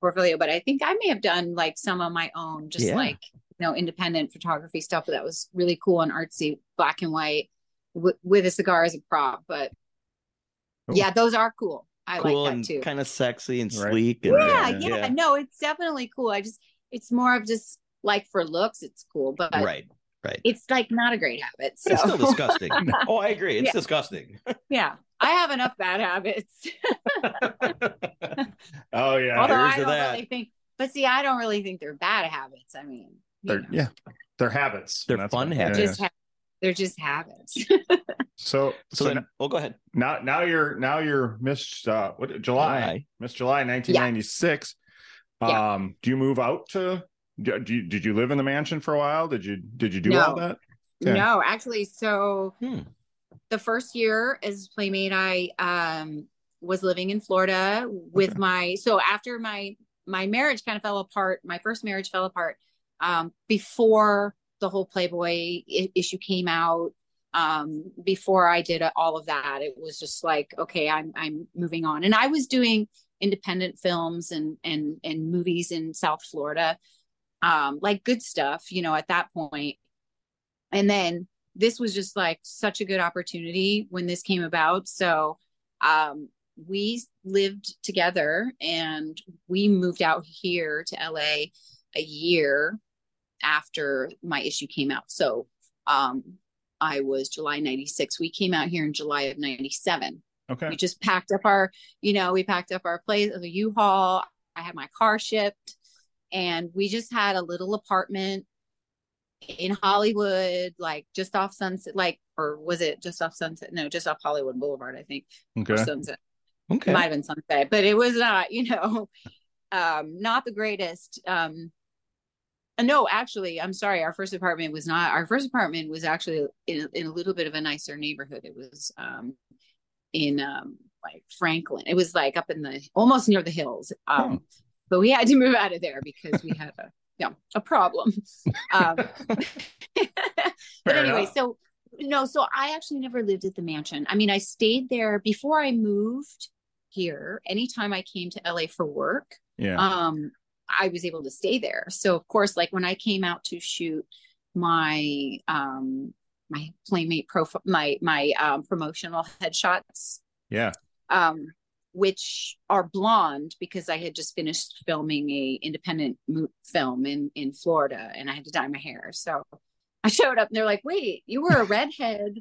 portfolio, but I think I may have done like some of my own, just Yeah. like you know, independent photography stuff that was really cool and artsy, black and white, w- with a cigar as a prop. But Cool. yeah, those are cool. I cool like and that too. kind of sexy and Right. sleek. And, yeah, yeah, yeah, No, it's definitely cool. I just, it's more of just like for looks, it's cool, but right, right. it's like not a great habit. But it's still disgusting. oh, I agree. It's Yeah. disgusting. yeah, I have enough bad habits. oh yeah. Although here's I don't that. really think, but see, I don't really think they're bad habits. I mean, you They're, know, yeah. They're habits. They're fun what- habits. just ha- they're just habits. So So, so, then, oh, go ahead. now now you're now you're Miss uh what July. July. Miss July 1996. Yeah. Um do you move out to do you, did you live in the mansion for a while? Did you did you do No. all that? Okay. No, actually, so Hmm. the first year as playmate, I um was living in Florida with Okay. my so after my my marriage kind of fell apart. My first marriage fell apart um before the whole Playboy I- issue came out. Um, before I did all of that, it was just like, okay, I'm I'm moving on, and I was doing independent films and and and movies in South Florida, um, like good stuff, you know, at that point. And then this was just like such a good opportunity when this came about. So um, we lived together and we moved out here to LA a year after my issue came out. So um, I was July 96. We came out here in July of 97 Okay. we just packed up our you know we packed up our place of the u-haul i had my car shipped and we just had a little apartment in hollywood like just off sunset like or was it just off sunset no just off hollywood boulevard i think Okay. sunset Okay. it might have been sunset but it was not you know um not the greatest um no actually i'm sorry our first apartment was not our first apartment was actually in, in a little bit of a nicer neighborhood it was um in um like franklin it was like up in the almost near the hills um Oh. but we had to move out of there because we had a yeah a problem um but anyway enough. so no so i actually never lived at the mansion i mean i stayed there before i moved here anytime i came to la for work Yeah. um i was able to stay there. So of course like when i came out to shoot my um my playmate profile my my um promotional headshots. Yeah. um which are blonde because i had just finished filming a independent film in in florida and i had to dye my hair. So i showed up and they're like wait you were a redhead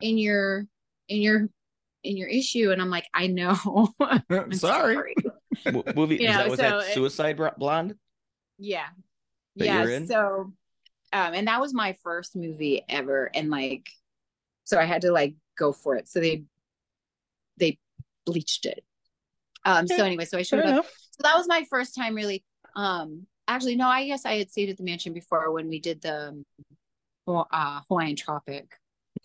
in your in your in your issue. And i'm like i know. I'm Sorry. Mo- movie is that was so that Suicide Br- Blonde? Yeah. that yeah. you're in? So um and that was my first movie ever and like so I had to like go for it. So they they bleached it. Um so anyway, so I showed Fair up. enough. So that was my first time really um actually no, I guess I had stayed at the mansion before when we did the um, uh Hawaiian Tropic.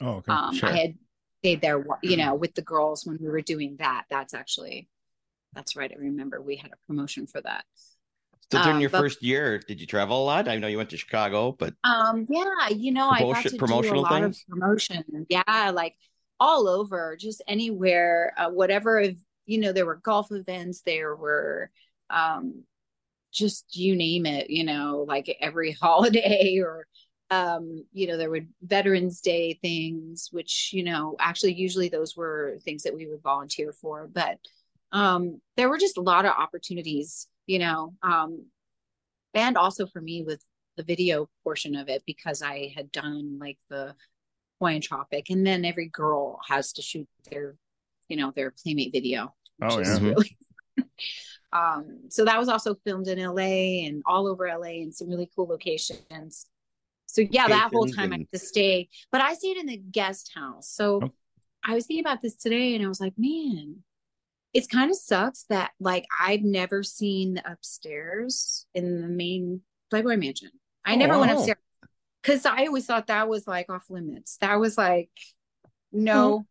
Oh, okay. Um sure. I had stayed there you know with the girls when we were doing that. That's actually that's right. I remember we had a promotion for that. So during Um, your but- first year, did you travel a lot? I know you went to Chicago, but Um, yeah, you know, I got Promotion- to promotional do a lot things? of promotion. Yeah, like all over, just anywhere, uh, whatever. You know, there were golf events, there were, um, just you name it. You know, like every holiday or, um, you know, there were Veterans Day things, which you know, actually, usually those were things that we would volunteer for, but um, there were just a lot of opportunities. You know, um, and also for me with the video portion of it because I had done like the Hawaiian Tropic, and then every girl has to shoot their, you know, their playmate video. Oh, which yeah. is really. um, so that was also filmed in LA and all over LA in some really cool locations. So yeah, that whole time I had to stay, but I stayed in the guest house. So Oh. I was thinking about this today, and I was like, man, it's kind of sucks that like I've never seen the upstairs in the main Playboy Mansion. I Oh, never went upstairs because I always thought that was like off limits. That was like no,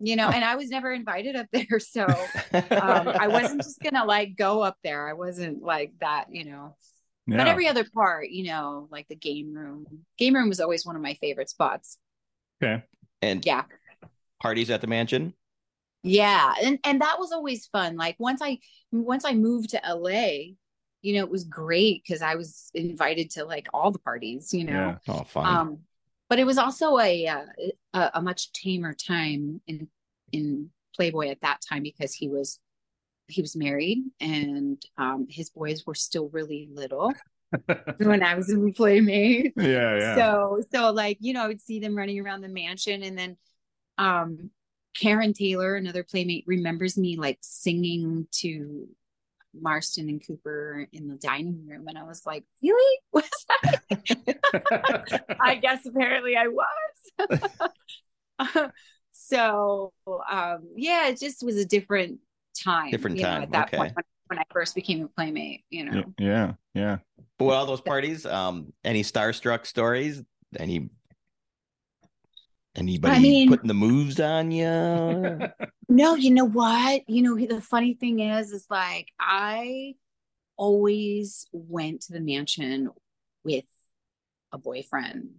you know, and I was never invited up there, so um, I wasn't just gonna like go up there. I wasn't like that, you know. yeah. But every other part, you know, like the game room. Game room was always one of my favorite spots. Okay. And Yeah. parties at the mansion. Yeah, and and that was always fun. Like once I once I moved to LA, you know, it was great because I was invited to like all the parties, you know. Yeah. Oh, fun. Um, but it was also a, uh, a a much tamer time in in Playboy at that time because he was he was married and um his boys were still really little when I was in Playmate. yeah. Yeah. So so like, you know, I would see them running around the mansion and then um Karen Taylor, another playmate, remembers me like singing to Marston and Cooper in the dining room. And I was like, Really? Was I? I guess apparently I was. so um yeah, it just was a different time. Different you know, time, at that okay. point when, when I first became a playmate, you know. yeah. Yeah. Yeah. But with all those parties, um, any starstruck stories? Any Anybody mean- putting the moves on you? No, you know what? You know, the funny thing is, is like I always went to the mansion with a boyfriend,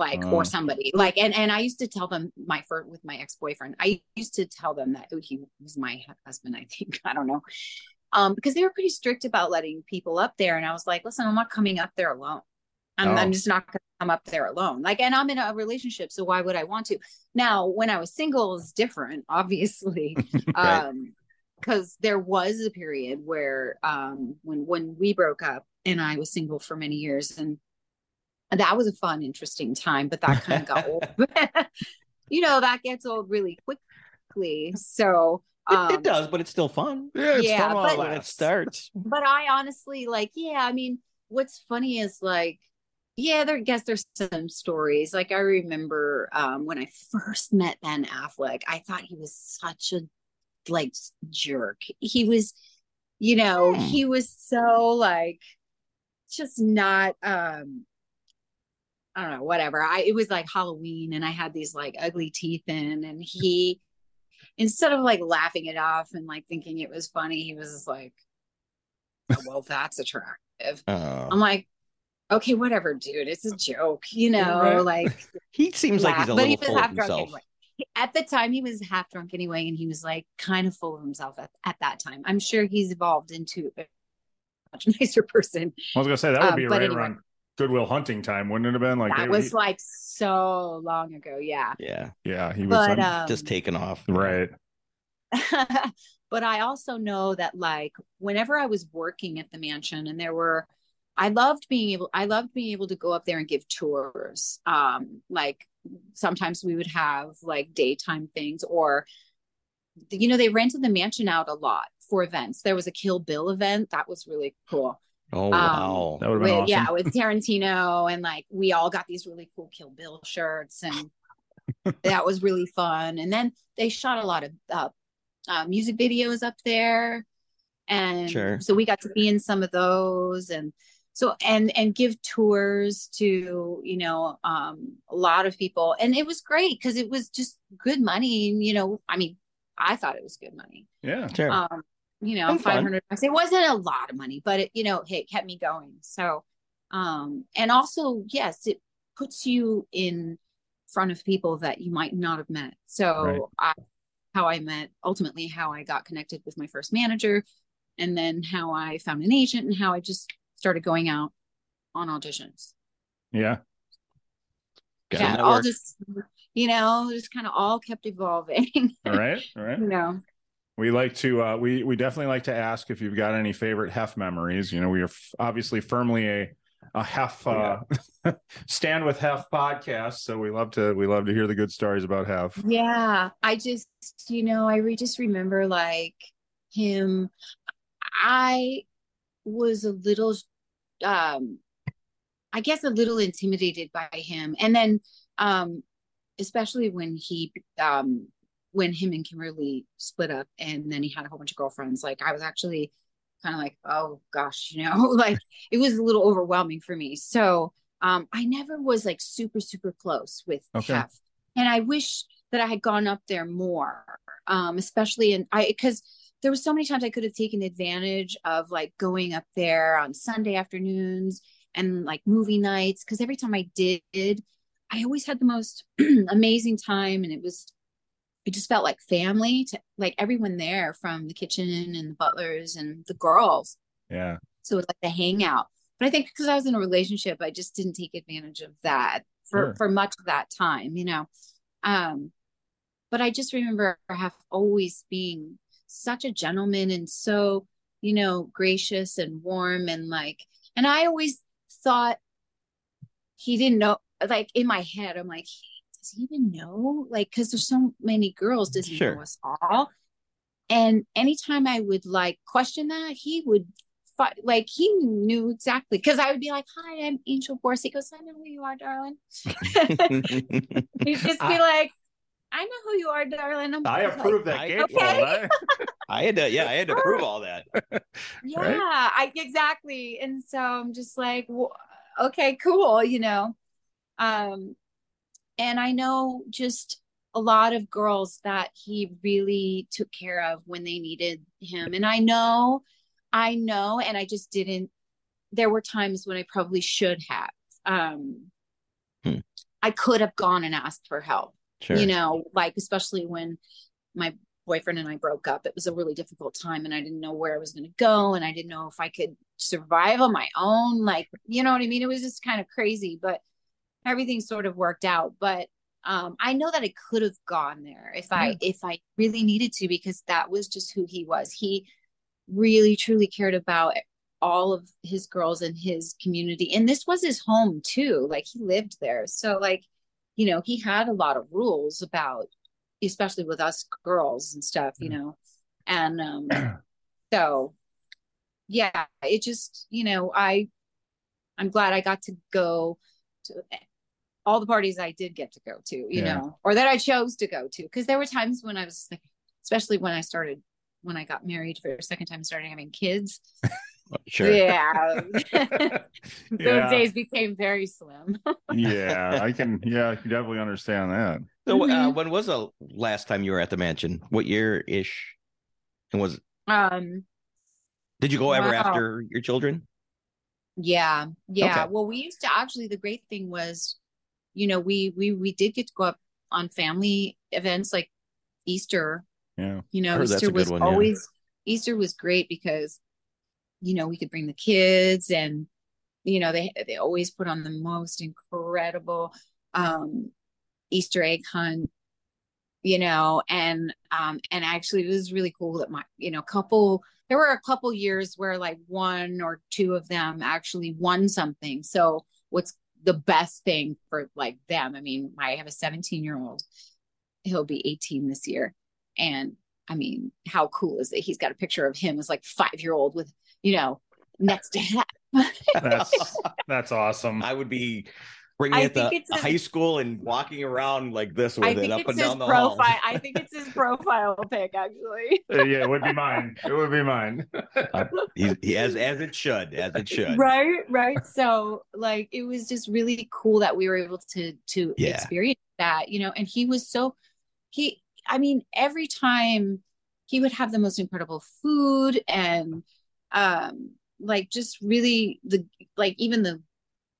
like Oh. or somebody. Like, and and I used to tell them my first with my ex boyfriend. I used to tell them that oh, he was my husband. I think I don't know, um, because they were pretty strict about letting people up there, and I was like, listen, I'm not coming up there alone. I'm, Oh. I'm just not going to up there alone. Like, and I'm in a relationship, so why would I want to? Now, when I was single, is different, obviously, Right. um, because there was a period where, um, when when we broke up, and I was single for many years, and that was a fun, interesting time. But that kind of got old. you know, that gets old really quickly. So, It, um, it does, but it's still fun Yeah, it's Yeah, fun but- it when it starts. but I honestly like, yeah, I mean, what's funny is like, yeah, there I guess there's some stories. Like I remember um when I first met Ben Affleck, I thought he was such a like jerk. He was, you know, Hmm. he was so like just not um I don't know, whatever. I it was like Halloween and I had these like ugly teeth in and he instead of like laughing it off and like thinking it was funny, he was just like, "Oh, well, that's attractive. Oh. I'm like, okay, whatever, dude. It's a joke, you know, Right. like he seems like he's a laugh. but he little was full of half drunk himself. anyway. At the time, he was half drunk anyway, and he was like kind of full of himself at, at that time. I'm sure he's evolved into a much nicer person. I was gonna say that would Um, be but right anyway. around Goodwill Hunting time, wouldn't it have been? Like that they- was he- like so long ago, yeah. Yeah, yeah, he was But um, just taken off. right. but I also know that like whenever I was working at the mansion and there were I loved being able I loved being able to go up there and give tours. Um like sometimes we would have like daytime things or you know they rented the mansion out a lot for events. There was a Kill Bill event that was really cool. Oh Um, wow. That would have With, awesome. Yeah, with Tarantino and like we all got these really cool Kill Bill shirts and that was really fun. And then they shot a lot of uh, uh, music videos up there, and Sure. so we got to be in some of those and so and and give tours to you know um a lot of people. And it was great because it was just good money. You know i mean i thought it was good money. Yeah. Sure. um you know And 500 bucks. It wasn't a lot of money but it you know it kept me going. So um and also yes it puts you in front of people that you might not have met. So Right. I, how i met ultimately how i got connected with my first manager and then how i found an agent and how i just started going out on auditions Yeah. Gotta yeah network. all just you know just kind of all kept evolving All right. All right. you know We like to uh we we definitely like to ask if you've got any favorite Hef memories. You know, we are f- obviously firmly a a Hef uh stand with Hef podcast, so we love to we love to hear the good stories about Hef. Yeah, I just, you know, I re- just remember like him. I was a little, um, I guess a little intimidated by him. And then, um, especially when he, um, when him and Kimberly split up and then he had a whole bunch of girlfriends, like I was actually kind of like, oh gosh, you know, like it was a little overwhelming for me. So, um, I never was like super, super close with Okay. Hef. And I wish that I had gone up there more, um, especially in I because there was so many times I could have taken advantage of like going up there on Sunday afternoons and like movie nights because every time I did, I always had the most amazing time and it was it just felt like family to like everyone there from the kitchen and the butlers and the girls. Yeah. So it was like the hangout. But I think because I was in a relationship, I just didn't take advantage of that for Sure. for much of that time, you know. Um, but I just remember Hef always being such a gentleman and so, you know, gracious and warm and like, and I always thought he didn't know. Like in my head, I'm like, does he even know? Like, because there's so many girls, does he Sure. know us all? And anytime I would like question that, he would fi- like he knew exactly because I would be like, "Hi, I'm Angel Boris." He goes, "I know who you are, darling." He'd just be like, "I know who you are, darling." I'm I like, approve that I- gate Okay. fold, eh? I had to, yeah, I had to prove all that. Yeah, Right? I exactly. And so I'm just like, "Wha- okay, cool, you know. Um, and I know just a lot of girls that he really took care of when they needed him. And I know, I know, and I just didn't. There were times when I probably should have. Um, Hmm. I could have gone and asked for help, Sure. you know, like especially when my boyfriend and I broke up. It was a really difficult time, and I didn't know where I was going to go, and I didn't know if I could survive on my own. Like, you know what I mean? It was just kind of crazy, but everything sort of worked out. But um, I know that I could have gone there if I if I really needed to, because that was just who he was. He really truly cared about all of his girls in his community, and this was his home too. Like he lived there, so like you know he had a lot of rules about, especially with us girls and stuff, you know, and um, so yeah, it just you know I I'm glad I got to go to all the parties I did get to go to, you Yeah. know, or that I chose to go to. Cause there were times when I was like, especially when I started, when I got married for a second time, started having kids. Sure. Yeah. Those Yeah. days became very slim. yeah, I can. Yeah, I can definitely understand that. So, uh, Mhm. when was the last time you were at the mansion? What year ish? And was um, did you go ever Wow. after your children? yeah. Yeah. Okay. Well, we used to actually, the great thing was, you know, we, we, we did get to go up on family events like Easter Yeah, you know heard that's a easter was one, yeah. always easter was great because you know we could bring the kids and you know they they always put on the most incredible um easter egg hunt you know and um and actually it was really cool that my you know couple there were a couple years where like one or two of them actually won something. So what's the best thing for like them? I mean i have a 17 year old he'll be 18 this year. And I mean, how cool is it? He's got a picture of him as like five year old with, you know, next to him. that's that's awesome. I would be bringing I it to think it's his- high school and walking around like this with I it think up it's and his down the profile. hall. I think it's his profile pic, actually. Uh, yeah, it would be mine. It would be mine. He, he as as it should, as it should. Right, right. So, like, it was just really cool that we were able to to Yeah. experience that, you know. And he was so he. I mean, every time he would have the most incredible food and um like just really the like even the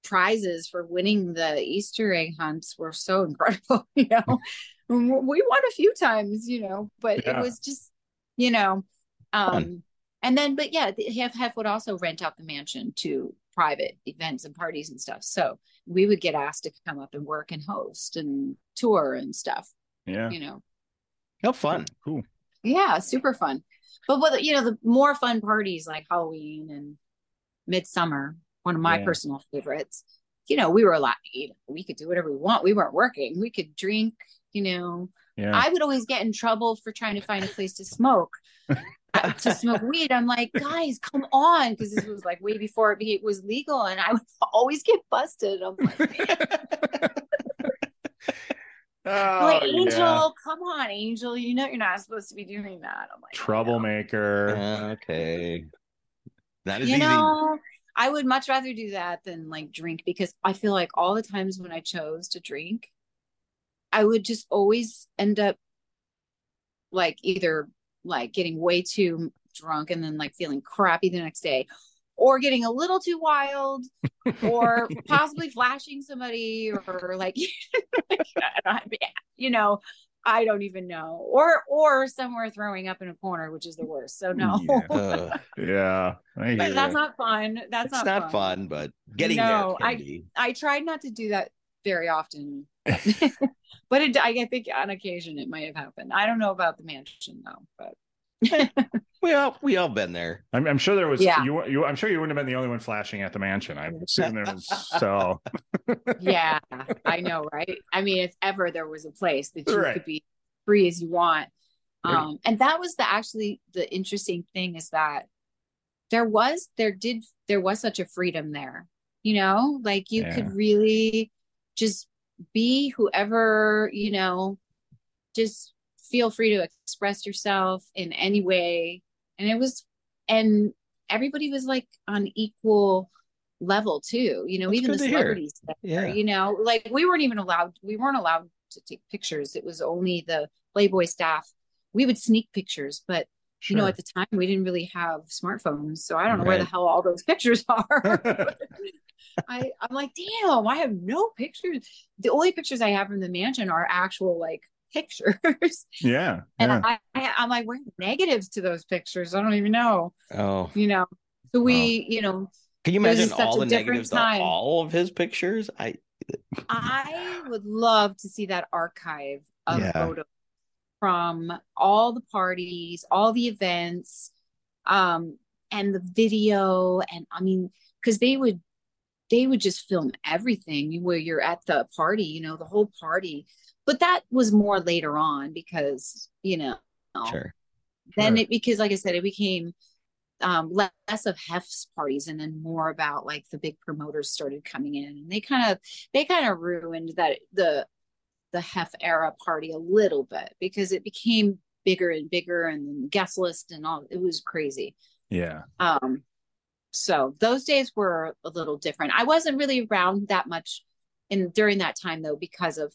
prizes for winning the Easter egg hunts were so incredible, you know. we won a few times, you know, but Yeah. it was just, you know, um Fun. and then but yeah, the Hef Hef would also rent out the mansion to private events and parties and stuff. So we would get asked to come up and work and host and tour and stuff, Yeah, you know. How fun. cool. Yeah, super fun. But what you know, the more fun parties like Halloween and Midsummer, one of my Yeah. personal favorites. You know, we were allowed to eat. We could do whatever we want. We weren't working. We could drink. You know, Yeah, I would always get in trouble for trying to find a place to smoke. uh, to smoke weed, I'm like, guys, come on, because this was like way before it was legal, and I would always get busted. I'm like, oh, like Angel, yeah. come on, Angel, you know you're not supposed to be doing that. I'm like, "I know." troublemaker. Ah, okay. that is as you easy. know i would much rather do that than like drink because i feel like all the times when i chose to drink i would just always end up like either like getting way too drunk and then like feeling crappy the next day or getting a little too wild or possibly flashing somebody or like you know i don't even know or or somewhere throwing up in a corner which is the worst so no Yeah. Uh, Yeah, but that's ya. not fun. That's it's not, not fun, but getting No, there I- be. I tried not to do that very often, but it, I think on occasion it might have happened. I don't know about the mansion though, but We all we all been there. I'm, I'm sure there was. Yeah. You, you. I'm sure you wouldn't have been the only one flashing at the mansion. I assume there was. So yeah, I know, right? I mean, if ever there was a place that you Right. could be free as you want, Right. um, and that was the actually the interesting thing is that there was there did there was such a freedom there, you know, like you Yeah. could really just be whoever you know just feel free to express yourself in any way and it was and everybody was like on equal level too. You know, That's even the celebrities. there, Yeah. You know, like we weren't even allowed. We weren't allowed to take pictures. It was only the Playboy staff. We would sneak pictures, but you know, at the time we didn't really have smartphones, so I don't know where the hell all those pictures are. I I'm like, damn, I have no pictures. The only pictures I have from the mansion are actual like pictures, yeah. and yeah. I, I I'm like, where are the negatives to those pictures? I don't even know. Oh, You know, so we, you know, can you imagine all the negatives to time. all of his pictures? I I would love to see that archive of Yeah. photos from all the parties, all the events, um, and the video. And I mean, because they would they would just film everything where you're at the party, you know, the whole party. But that was more later on because, you know, sure. then Sure. it because like I said, it became um less of Hef's parties and then more about like the big promoters started coming in and they kind of they kind of ruined that the the Hef era party a little bit because it became bigger and bigger and then guest list and all it was crazy. yeah. Um so those days were a little different. I wasn't really around that much in during that time though because of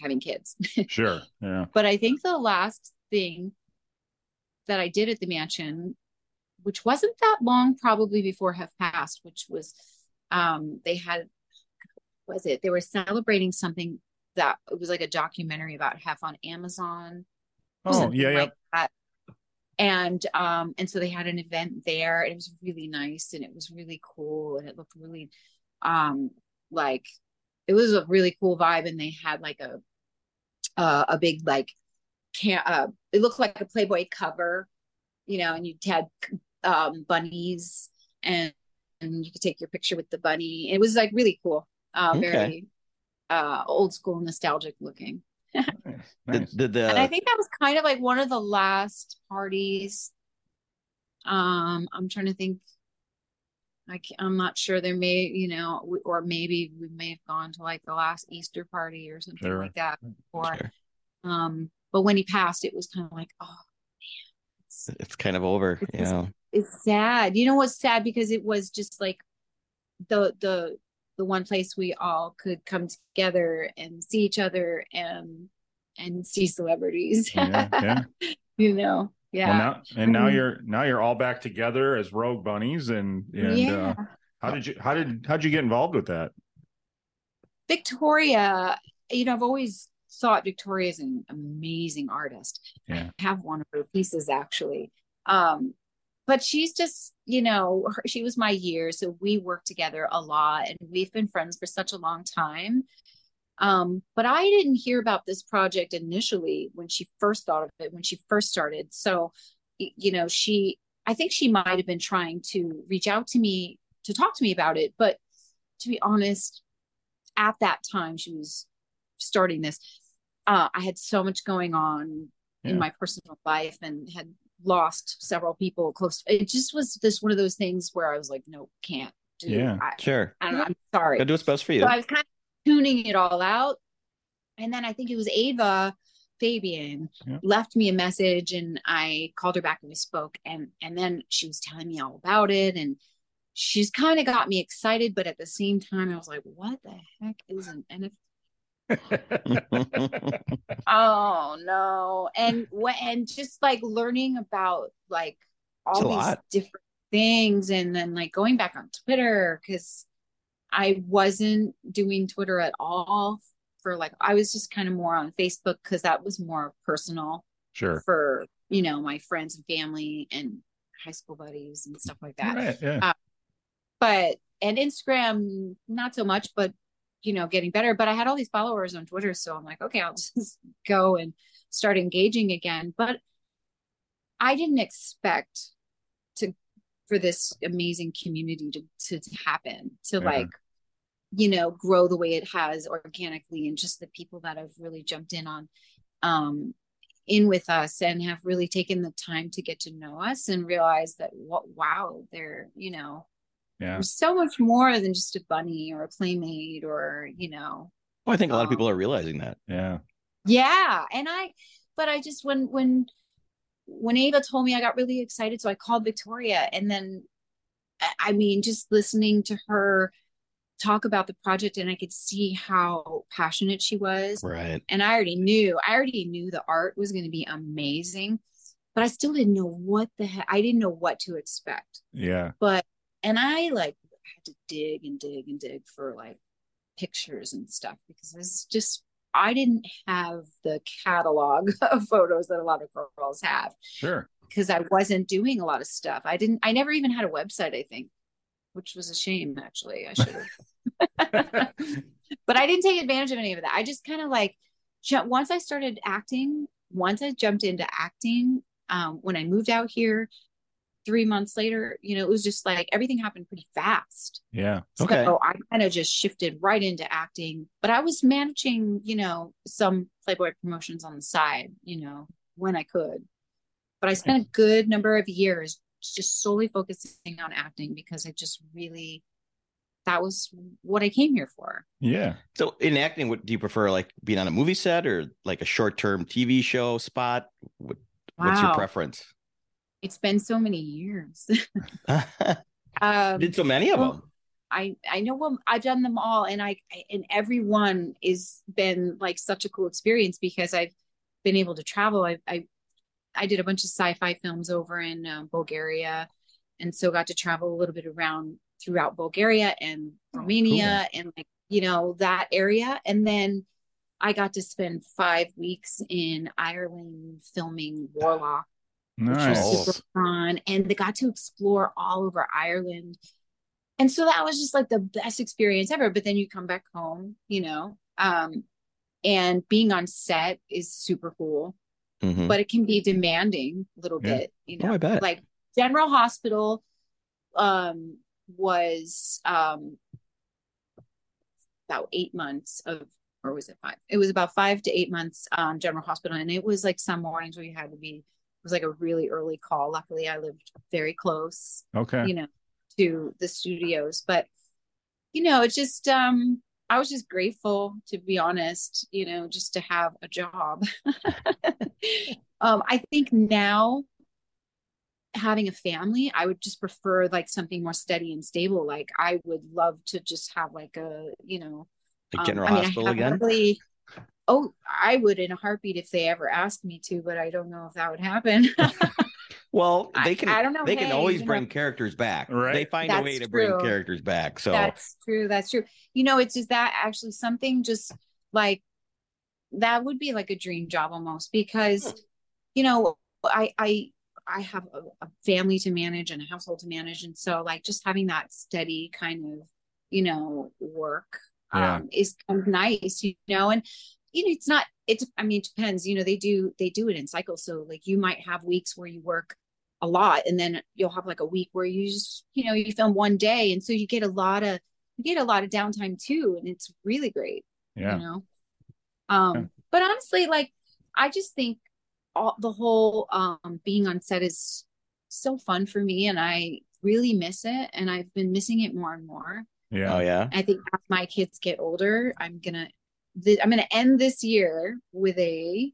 having kids. Sure. Yeah. But I think the last thing that I did at the mansion, which wasn't that long probably before Hef Passed, which was um they had was it they were celebrating something that it was like a documentary about Hef on Amazon. Oh, yeah, yeah. that. And um and so they had an event there and it was really nice and it was really cool and it looked really um like it was a really cool vibe and they had like a uh, a big like can uh it looked like a playboy cover you know and you had um bunnies and and you could take your picture with the bunny it was like really cool uh Okay. very uh old school nostalgic looking Nice. Did, did and i think that was kind of like one of the last parties um i'm trying to think I can't, I'm not sure. There may, you know, or maybe we may have gone to like the last Easter party or something Sure. like that. Before, Sure. um, but when he passed, it was kind of like, oh, it's, it's kind of over, It's you know. it's sad. You know what's sad because it was just like the the the one place we all could come together and see each other and and see celebrities. Yeah, yeah. you know, yeah, Well, now and now Mhm. you're now you're all back together as Rogue Bunnies, and and yeah. uh, how did you how did how'd you get involved with that? Victoria, you know, I've always thought Victoria is an amazing artist. Yeah. I have one of her pieces actually. Um, but she's just, you know, her, she was my year, so we worked together a lot and we've been friends for such a long time. Um, but I didn't hear about this project initially when she first thought of it, when she first started. So, you know, she, I think she might have been trying to reach out to me to talk to me about it. But to be honest, at that time she was starting this, uh, I had so much going on Yeah. in my personal life and had lost several people close. It just was this one of those things where I was like, no, can't do. Yeah. I, Sure. I, I'm sorry. Gotta do what's best for you. So I was kind of tuning it all out. And then I think it was Ava Fabian Yeah. left me a message and I called her back and we spoke and and then she was telling me all about it and she's kind of got me excited but at the same time I was like what the heck is an NFT oh no and what and just like learning about like all these lot. different things and then like going back on twitter because i wasn't doing twitter at all for like i was just kind of more on facebook because that was more personal sure. for you know my friends and family and high school buddies and stuff like that Right, yeah. Um, but and Instagram not so much, but you know, getting better. But I had all these followers on Twitter, so I'm like, okay, I'll just go and start engaging again. But I didn't expect to for this amazing community to to, to happen, to Yeah. like you know grow the way it has organically and just the people that have really jumped in on um in with us and have really taken the time to get to know us and realize that what wow they're you know yeah. so much more than just a bunny or a playmate or you know Well, I think a lot of Um, people are realizing that. Yeah. yeah and i but i just when when when ava told me i got really excited so i called victoria and then I mean, just listening to her talk about the project and I could see how passionate she was. Right. And I already knew, I already knew the art was going to be amazing, but I still didn't know what the heck, I didn't know what to expect. Yeah. But, and I like had to dig and dig and dig for like pictures and stuff because it's just, I didn't have the catalog of photos that a lot of girls have Sure. because I wasn't doing a lot of stuff. I didn't, I never even had a website, I think, which was a shame actually. I should have. but I didn't take advantage of any of that. I just kind of like once I started acting, once I jumped into acting, um, when I moved out here three months later, you know, it was just like everything happened pretty fast. Yeah. Okay. So I kind of just shifted right into acting, but I was managing, you know, some Playboy promotions on the side, you know, when I could. But I spent a good number of years just solely focusing on acting because I just really that was what I came here for. Yeah. So in acting, what do you prefer? Like being on a movie set or like a short term TV show spot? What, What's your preference? It's been so many years. um, Did so many of well, them? I I know what I've done them all, and I and every one is been like such a cool experience because I've been able to travel. I I I did a bunch of sci-fi films over in um, Bulgaria, and so got to travel a little bit around throughout Bulgaria and Oh, Romania and like you know that area, and then I got to spend five weeks in Ireland filming Warlock which was super fun. And they got to explore all over Ireland. And so that was just like the best experience ever. But then you come back home, you know, um, and being on set is super cool, Mhm. but it can be demanding a little Yeah. bit, you Oh, know, I bet. like General Hospital um was um about eight months of or was it five? It was about five to eight months um General Hospital. And it was like some mornings where you had to be it was like a really early call. Luckily I lived very close, Okay. you know, to the studios. But you know, it's just um I was just grateful to be honest, you know, just to have a job. um I think now having a family, I would just prefer like something more steady and stable. Like I would love to just have like a, you know, Like um, General I mean, Hospital again? Really, oh, I would in a heartbeat if they ever asked me to, but I don't know if that would happen. Well, they can. I don't know. They can always you know- bring characters back. Right. They find a way to bring characters back. So That's true. That's true. You know, it's just that actually something just like that would be like a dream job almost because, you know, I I I have a, a family to manage and a household to manage, and so like just having that steady kind of, you know, work Yeah. um, is kind of nice, you know, and you know it's not. It's I mean it depends. You know they do they do it in cycles, so like you might have weeks where you work a lot and then you'll have like a week where you just you know you film one day and so you get a lot of you get a lot of downtime too and it's really great Yeah. you know um Yeah. but honestly like i just think all the whole um being on set is so fun for me and i really miss it and i've been missing it more and more Yeah. oh yeah. i think as my kids get older i'm gonna th- i'm gonna end this year with a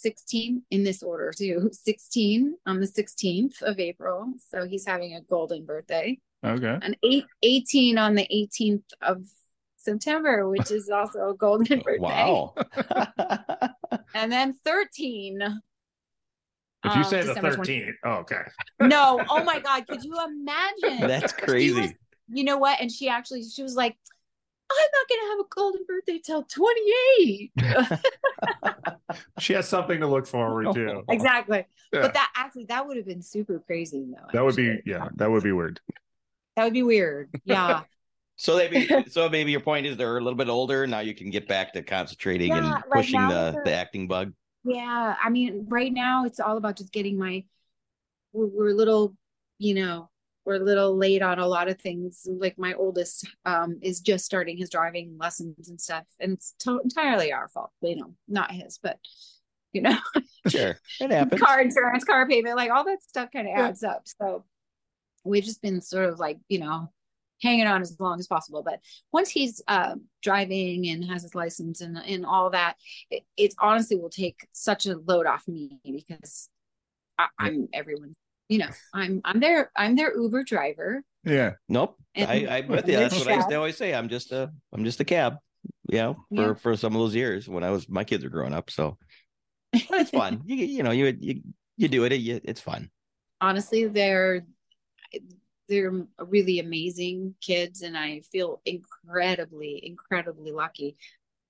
16 in this order too 16 on the 16th of april so he's having a golden birthday Okay. and eight, 18 on the 18th of september which is also a golden birthday Wow. and then 13 If you um, say the 13th, oh, okay. no oh my god could you imagine That's crazy. was- you know what and she actually she was like i'm not gonna have a golden birthday till 28 She has something to look forward to. exactly Yeah. but that actually that would have been super crazy though That would be, yeah, that would be weird. that would be weird yeah So maybe so maybe your point is they're a little bit older now. You can get back to concentrating and Yeah, like pushing now the the acting bug. yeah i mean right now it's all about just getting my we're, we're a little you know we're a little late on a lot of things. Like my oldest um is just starting his driving lessons and stuff and it's to- entirely our fault. You know not his but you know Sure, it happens. car insurance car payment like all that stuff kind of Yeah. adds up. So we've just been sort of like you know hanging on as long as possible. But once he's uh, driving and has his license and and all that it, it honestly will take such a load off me because I, i'm everyone's you know, I'm I'm their I'm their Uber driver. Yeah. Nope. And- I, I'm with you. That's what I used to always say. I'm just a I'm just a cab, you know, for Yeah. for some of those years when I was my kids are growing up. So but it's fun. you you know, you you you do it, you, it's fun. honestly they're they're really amazing kids and i feel incredibly incredibly lucky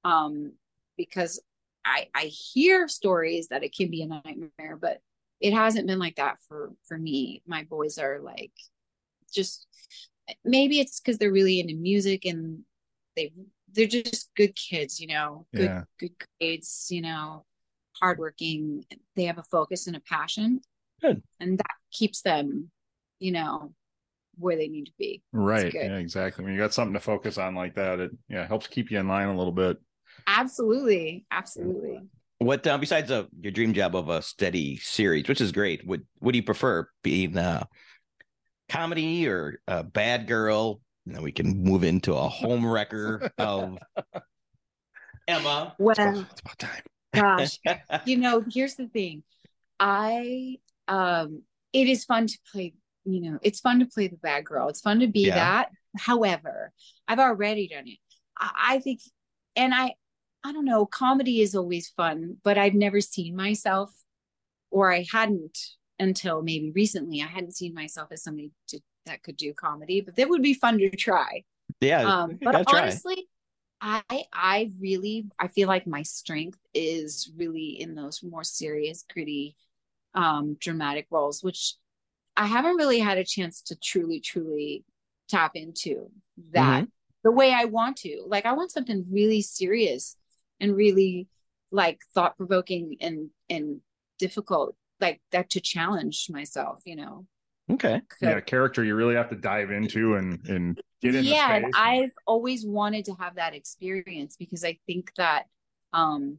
um because i i hear stories that it can be a nightmare but it hasn't been like that for for me my boys are like just maybe it's because they're really into music and they they're just good kids you know good Yeah. good grades you know hardworking they have a focus and a passion Good. and that keeps them you know where they need to be Right. Yeah, exactly. When you got something to focus on like that, it yeah helps keep you in line a little bit. absolutely absolutely What uh, besides uh, your dream job of a steady series, which is great, would what do you prefer being uh comedy or a bad girl? And then we can move into a home wrecker of Emma. well It's about time. gosh you know here's the thing i um it is fun to play you know it's fun to play the bad girl it's fun to be Yeah. that however i've already done it I, I think and i i don't know comedy is always fun but i've never seen myself or i hadn't until maybe recently i hadn't seen myself as somebody to, that could do comedy but that would be fun to try yeah, um but try. honestly i i really i feel like my strength is really in those more serious gritty um dramatic roles which i haven't really had a chance to truly truly tap into that Mm-hmm. the way i want to like i want something really serious and really like thought provoking and and difficult like that to challenge myself you know? Okay. Yeah, a character you really have to dive into and and get into yeah and i've always wanted to have that experience because i think that um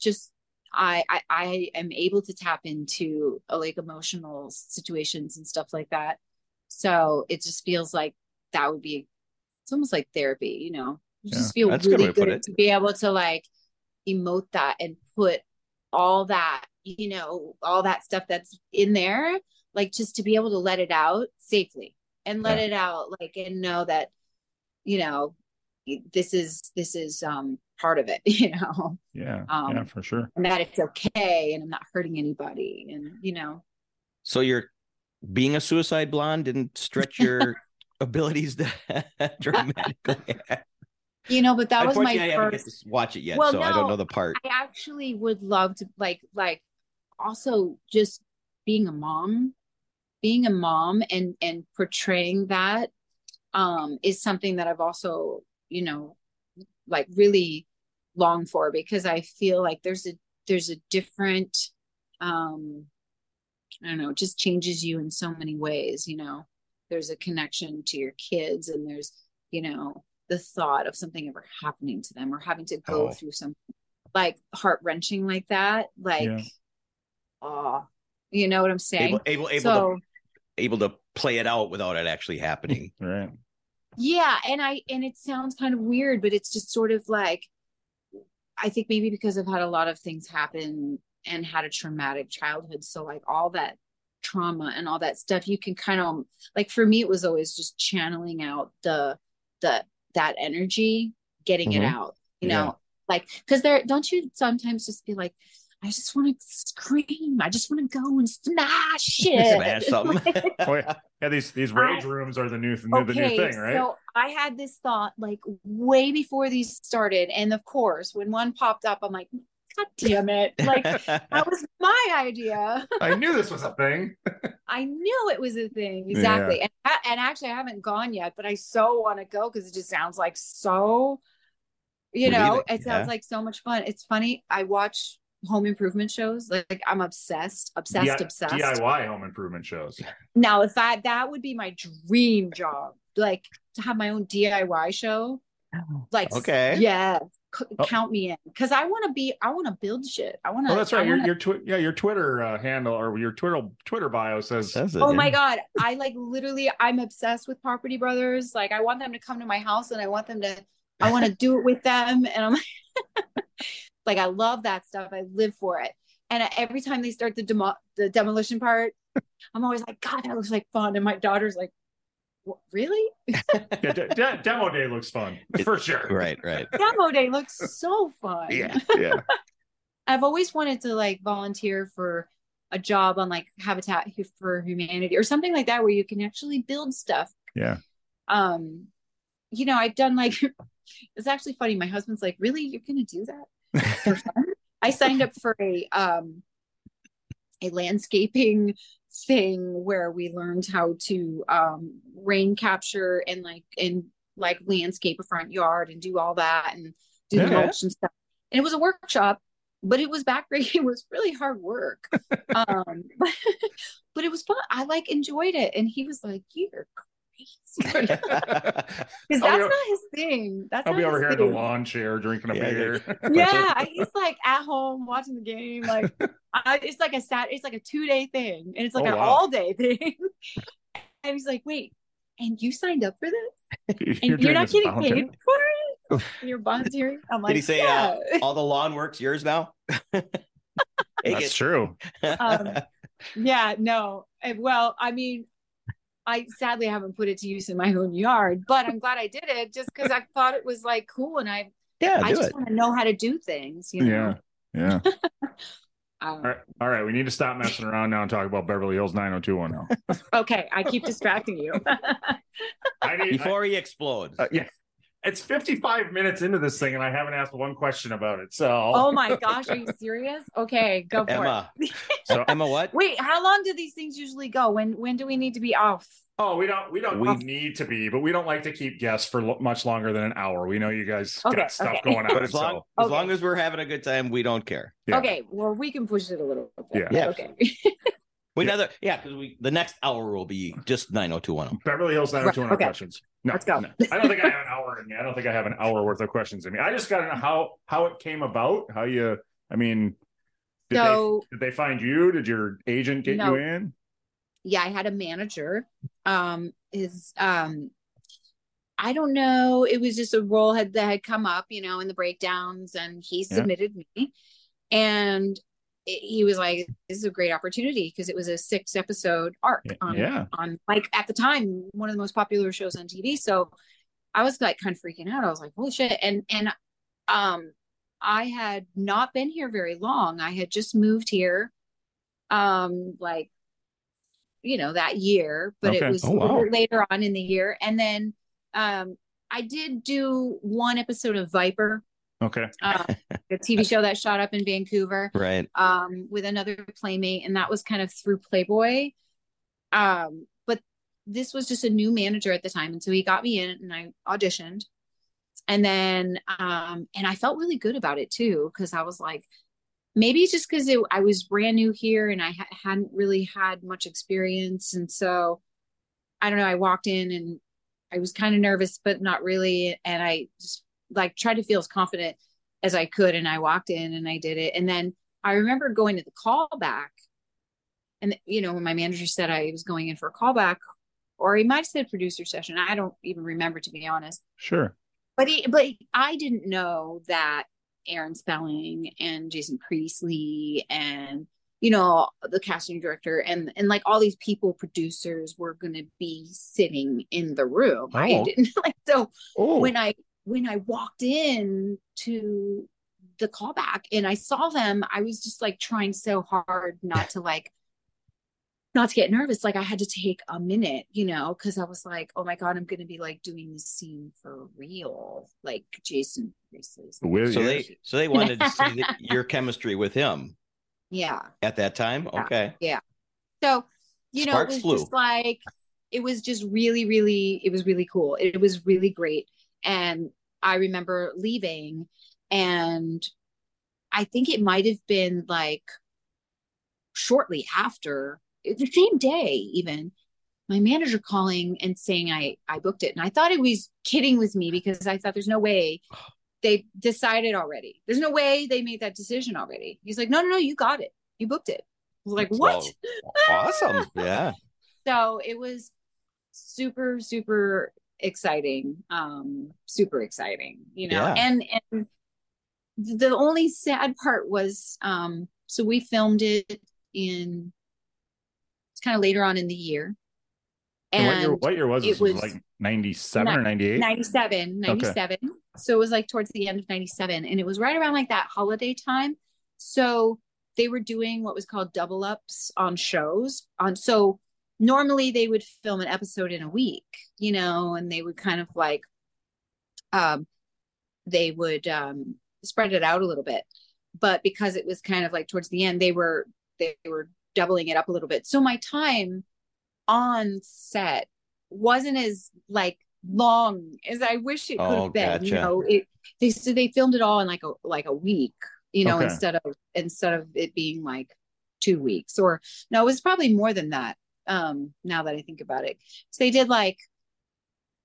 just I, I i am able to tap into uh, like emotional situations and stuff like that. So it just feels like that would be it's almost like therapy you know you just feel that's a good really good to be able to like emote that and put all that you know all that stuff that's in there like just to be able to let it out safely and let Yeah. it out like and know that you know this is this is um part of it you know yeah, um, yeah, for sure. and that it's okay and i'm not hurting anybody and you know So you're being a suicide blonde didn't stretch your abilities dramatically. You know but that was my I first to watch it yet, Well, so I don't know the part. i actually would love to like like also just being a mom being a mom and and portraying that um is something that i've also you know like really long for because i feel like there's a there's a different um i don't know it just changes you in so many ways you know there's a connection to your kids and there's you know the thought of something ever happening to them or having to go Oh. through something like heart-wrenching like that like Yeah. oh you know what i'm saying Able, able, able so to able to play it out without it actually happening. Right. yeah and i and it sounds kind of weird but it's just sort of like i think maybe because i've had a lot of things happen and had a traumatic childhood so like all that trauma and all that stuff you can kind of like for me it was always just channeling out the the that energy getting it Mhm. out you Yeah. know like because there don't you sometimes just be like i just want to scream i just want to go and smash shit Smash something. Oh, yeah. Yeah, these these rage rooms are the new the new thing, right? So I had this thought like way before these started. And of course, when one popped up, I'm like, God damn it. Like that was my idea. I knew this was a thing. I knew it was a thing. Exactly. And, and actually I haven't gone yet, but I so want to go because it just sounds like so, you know, Really? it sounds Yeah. like so much fun. It's funny. I watch home improvement shows. Like, like, I'm obsessed, obsessed, D- obsessed. DIY home improvement shows. Now, if I that would be my dream job, like to have my own DIY show. Oh, like, Okay. yeah, c- Oh. count me in because I want to be. I want to build shit. I want to. Oh, that's right. I Your wanna- your twi- yeah, your Twitter uh, handle or your Twitter Twitter bio says That's it, oh yeah. my god, I like literally. I'm obsessed with Property Brothers. Like, I want them to come to my house and I want them to. I want to do it with them, and I'm like, like I love that stuff. I live for it. And every time they start the demo- the demolition part, I'm always like, God, that looks like fun. And my daughter's like, "What, really? Yeah, de- de- demo day looks fun for sure. Right, right. Demo day looks so fun. Yeah, yeah. I've always wanted to like volunteer for a job on like Habitat for Humanity or something like that where you can actually build stuff. Yeah. Um, you know, I've done like it's actually funny. My husband's like, "Really, you're gonna do that for fun?" I signed up for a um a landscaping thing where we learned how to um rain capture and like and like landscape a front yard and do all that and do the mulch and stuff. And it was a workshop, but it was backbreaking. It was really hard work. um but, but it was fun. I like enjoyed it. And he was like, You're. Because that's not his thing. That's I'll be over his here in the lawn chair drinking a Yeah, beer. yeah he's like at home watching the game like I, it's like a sat it's like a two day thing and it's like Oh, an wow. all day thing and he's like wait and you signed up for this and you're, doing not getting volunteer? paid for it and you're volunteering i'm like Did he say yeah. uh, all the lawn work's yours now? Take That's true. Um, yeah no well i mean i sadly haven't put it to use in my own yard but i'm glad i did it just because i thought it was like cool and i yeah, i just want to know how to do things you know Yeah. Yeah. Um, All right. All right. We need to stop messing around now and talk about Beverly Hills 90210. okay i keep distracting you I need Before he explodes. I- uh, yeah. It's 55 minutes into this thing and I haven't asked one question about it. So Oh my gosh, are you serious? Okay, go for Emma. it. So- Emma, what? Wait, how long do these things usually go? When when do we need to be off? Oh, we don't we don't We- need to be, but we don't like to keep guests for lo- much longer than an hour. We know you guys Okay, got stuff okay. going on. But as long so, as Okay. long as we're having a good time, we don't care. yeah. Okay, well we can push it a little bit. Yeah. Yeah. Okay. We Yeah. neither yeah, because we the next hour will be just 90210. Beverly Hills 90210 okay. questions. No, Let's go. no. I don't think I have an hour in me. I don't think I have an hour worth of questions in me. I just got to know how how it came about. How you? I mean, did So- they did they find you? Did your agent get No. you in? yeah, I had a manager. Um is um I don't know. It was just a role had that had come up, you know, in the breakdowns, and he Yeah. submitted me, and it- he was like, "This is a great opportunity because it was a six episode arc on yeah. on like at the time one of the most popular shows on TV. So I was like kind of freaking out. I was like, holy shit. And and um I had not been here very long. I had just moved here um like you know that year, but Okay. it was Oh, wow. later on in the year. And then um I did do one episode of Viper, Okay. uh, a TV show that shot up in Vancouver Right. um, with another playmate, and that was kind of through Playboy. Um, but this was just a new manager at the time, and so he got me in, and I auditioned, and then um, and I felt really good about it too because I was like, maybe just because I was brand new here and I ha- hadn't really had much experience, and so I don't know. I walked in and I was kind of nervous, but not really, and I just like tried to feel as confident as I could, and I walked in and I did it, and then I remember going to the callback, and you know when my manager said I was going in for a callback, or he might have said producer session. I don't even remember to be honest. Sure. But he, but I didn't know that Aaron Spelling and Jason Priestley and you know the casting director and and like all these people producers were going to be sitting in the room. I Oh. didn't like so Oh. when I when I walked in to the callback and I saw them, I was just like trying so hard not to like not to get nervous. Like I had to take a minute, you know, because I was like, oh my God, I'm gonna be like doing this scene for real. Like Jason Priestley's With So they so they wanted to see the, your chemistry with him yeah. at that time. Yeah. Okay. Yeah. So, you know, it was flew. just like it was just really, really, it was really cool. It was really great. And I remember leaving and I think it might have been like shortly after the same day even my manager calling and saying I I booked it and I thought he was kidding with me because I thought there's no way they decided already. There's no way they made that decision already. He's like, no, no, no, you got it. You booked it. I was like, what? Well, awesome. Yeah. so it was super super exciting um super exciting you know Yeah. and and the only sad part was um so we filmed it in It's kind of later on in the year. And what year, what year was it this? Was was like 97 or 98? 97, 97. So it was like towards the end of 97. And it was right around like that holiday time. So they were doing what was called double ups on shows. On so normally they would film an episode in a week, you know, and they would kind of like um they would um spread it out a little bit. But because it was kind of like towards the end, they were they were doubling it up a little bit. So my time on set wasn't as like long as I wish it could Oh, have been. You know, it they so they filmed it all in like a like a week, you know, Okay. instead of instead of it being like two weeks or no, it was probably more than that. Um, now that I think about it. So they did like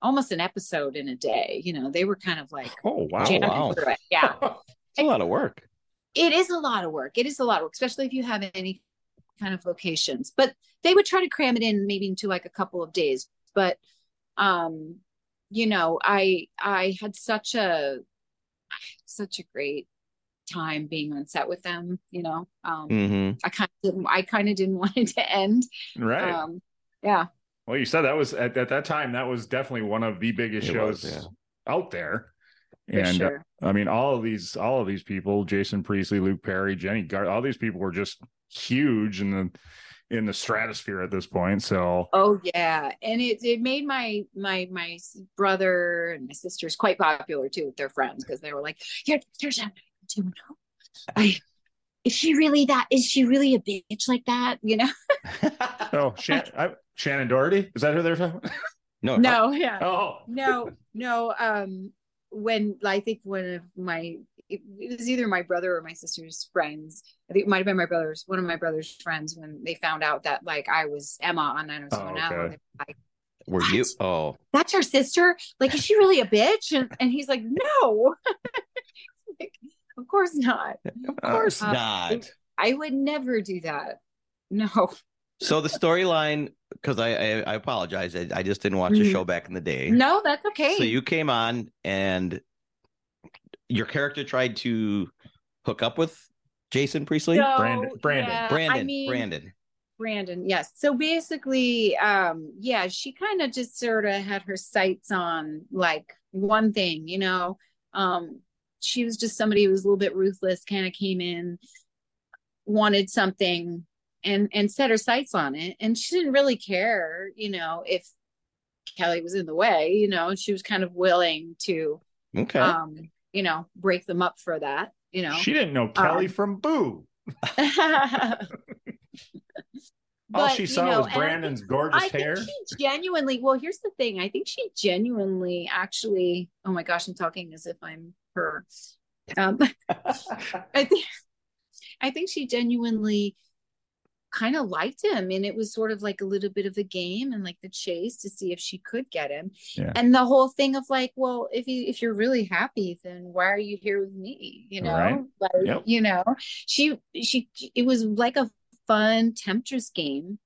almost an episode in a day, you know, they were kind of like Oh, wow. wow. Yeah. It's a lot of work. it is a lot of work. It is a lot of work, especially if you have any kind of locations. But they would try to cram it in maybe into like a couple of days. But um, you know, I I had such a such a great time being on set with them, you know. Um hmm I kind of didn't I kind of didn't want it to end. Right. Um yeah. well, you said that was at, at that time, that was definitely one of the biggest It shows was, yeah. out there. For and uh. I mean, all of these, all of these people, Jason Priestley, Luke Perry, Jennie Garth, all these people were just huge in the in the stratosphere at this point. So Oh yeah, and it it made my my my brother and my sisters quite popular too with their friends because they were like, "Yeah, there's a do you know, I is she really that? Is she really a bitch like that? You know? oh Shan- I, Shannen Doherty, is that who they're talking? no, No, yeah, oh, no, no. Um, when I think one of my it, it was either my brother or my sister's friends. I think it might have been my brother's one of my brother's friends when they found out that like I was Emma on 90210. Oh, okay. they were like, Were you? Oh, that's your sister? Like, is she really a bitch? And, and he's like, no. like, of course not. of course Uh, not. I would never do that. No. So the storyline, because I, I I apologize, I, I just didn't watch the Mhm. show back in the day. No, that's okay. So you came on and your character tried to hook up with Jason Priestley. So, Brandon- Brandon. yeah, Brandon. I mean, Brandon. Brandon, yes. So basically, um, yeah, she kind of just sort of had her sights on like one thing, you know. Um, she was just somebody who was a little bit ruthless, kind of came in, wanted something and and set her sights on it. And she didn't really care, you know, if Kelly was in the way, you know, and she was kind of willing to Okay. um, you know, break them up for that, you know. she didn't know Kelly Um, from Boo. All But, she you saw know, was and I Brandon's gorgeous I hair. think she genuinely, well, here's the thing. I think she genuinely actually, oh my gosh, I'm talking as if I'm her. Um, I think, I think she genuinely kind of liked him. And it was sort of like a little bit of a game and like the chase to see if she could get him. Yeah. And the whole thing of like, well, if you, if you're really happy, then why are you here with me? You know, Right. like, Yep. you know, she, she, it was like a fun temptress game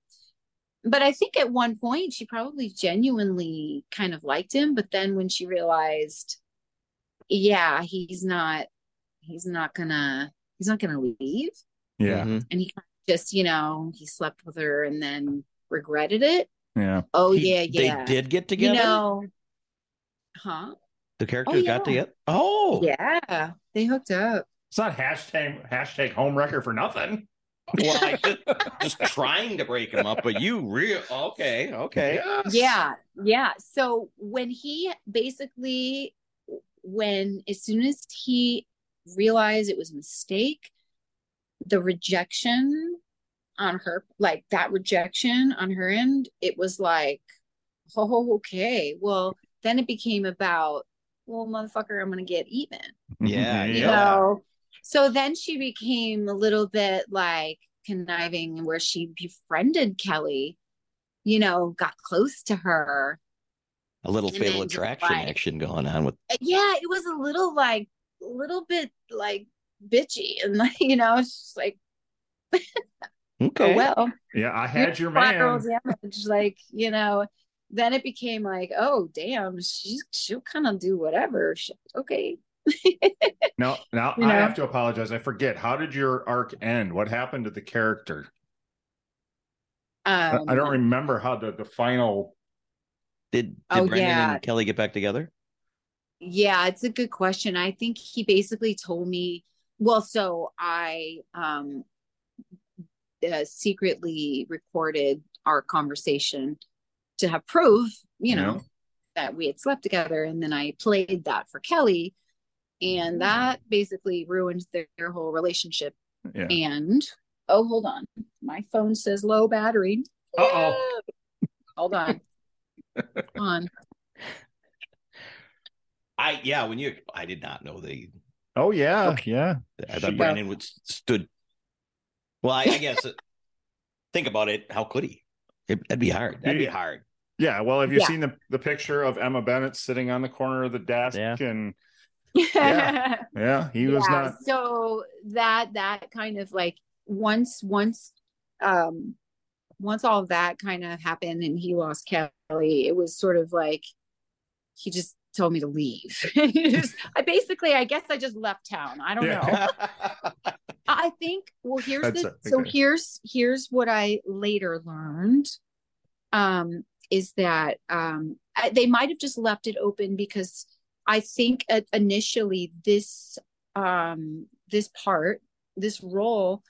but I think at one point she probably genuinely kind of liked him, but then when she realized, yeah, he's not, he's not gonna, he's not gonna leave, Yeah, Mhm. and he just, you know, he slept with her and then regretted it. yeah. Oh He- yeah, yeah. They did get together. You know, huh? the characters got yeah. together. Oh, Yeah, they hooked up. It's not hashtag hashtag home wrecker for nothing. Well, I just, just trying to break them up, but you real okay, okay. Yes. Yeah, yeah. So when he basically, when as soon as he realized it was a mistake, the rejection on her, like that rejection on her end, it was like, oh, okay. Well, then it became about, well, motherfucker, I'm gonna get even Yeah, you Yeah. know so then she became a little bit like conniving where she befriended kelly you know got close to her A little And fatal attraction like- action going on with Uh, yeah it was a little like a little bit like bitchy and like you know it's just like okay. oh well Yeah, I had your collateral man. damage like you know then it became like oh damn she's she'll kind of do whatever She- okay No, now You I know? have to apologize. I forget. How did your arc end? What happened to the character? I- Um, I don't remember how the, the final. Did, did Oh, Brandon yeah. and Kelly get back together? Yeah, it's a good question. I think he basically told me, well, so I um uh, secretly recorded our conversation to have proof, you know, Yeah. that we had slept together, and then I played that for Kelly, and that basically ruined their, their whole relationship. Yeah. And oh, hold on, my phone says low battery. Uh-oh. Hold on, on. I yeah, when you I did not know they Oh yeah, yeah. I thought She- Brandon would stood. Well, I, I guess uh, think about it. How could he? It, that'd be hard. That'd be hard. Yeah. Well, have you Yeah. seen the, the picture of Emma Bennett sitting on the corner of the desk? Yeah. And Yeah. yeah, he was yeah, not. so that that kind of like once once um once all of that kind of happened and he lost Kelly, it was sort of like he just told me to leave. Just- I basically I guess I just left town. I don't know. I think well here's That's the it, so okay. here's here's what I later learned um is that um I, they might have just left it open because I think uh, initially this um this part this role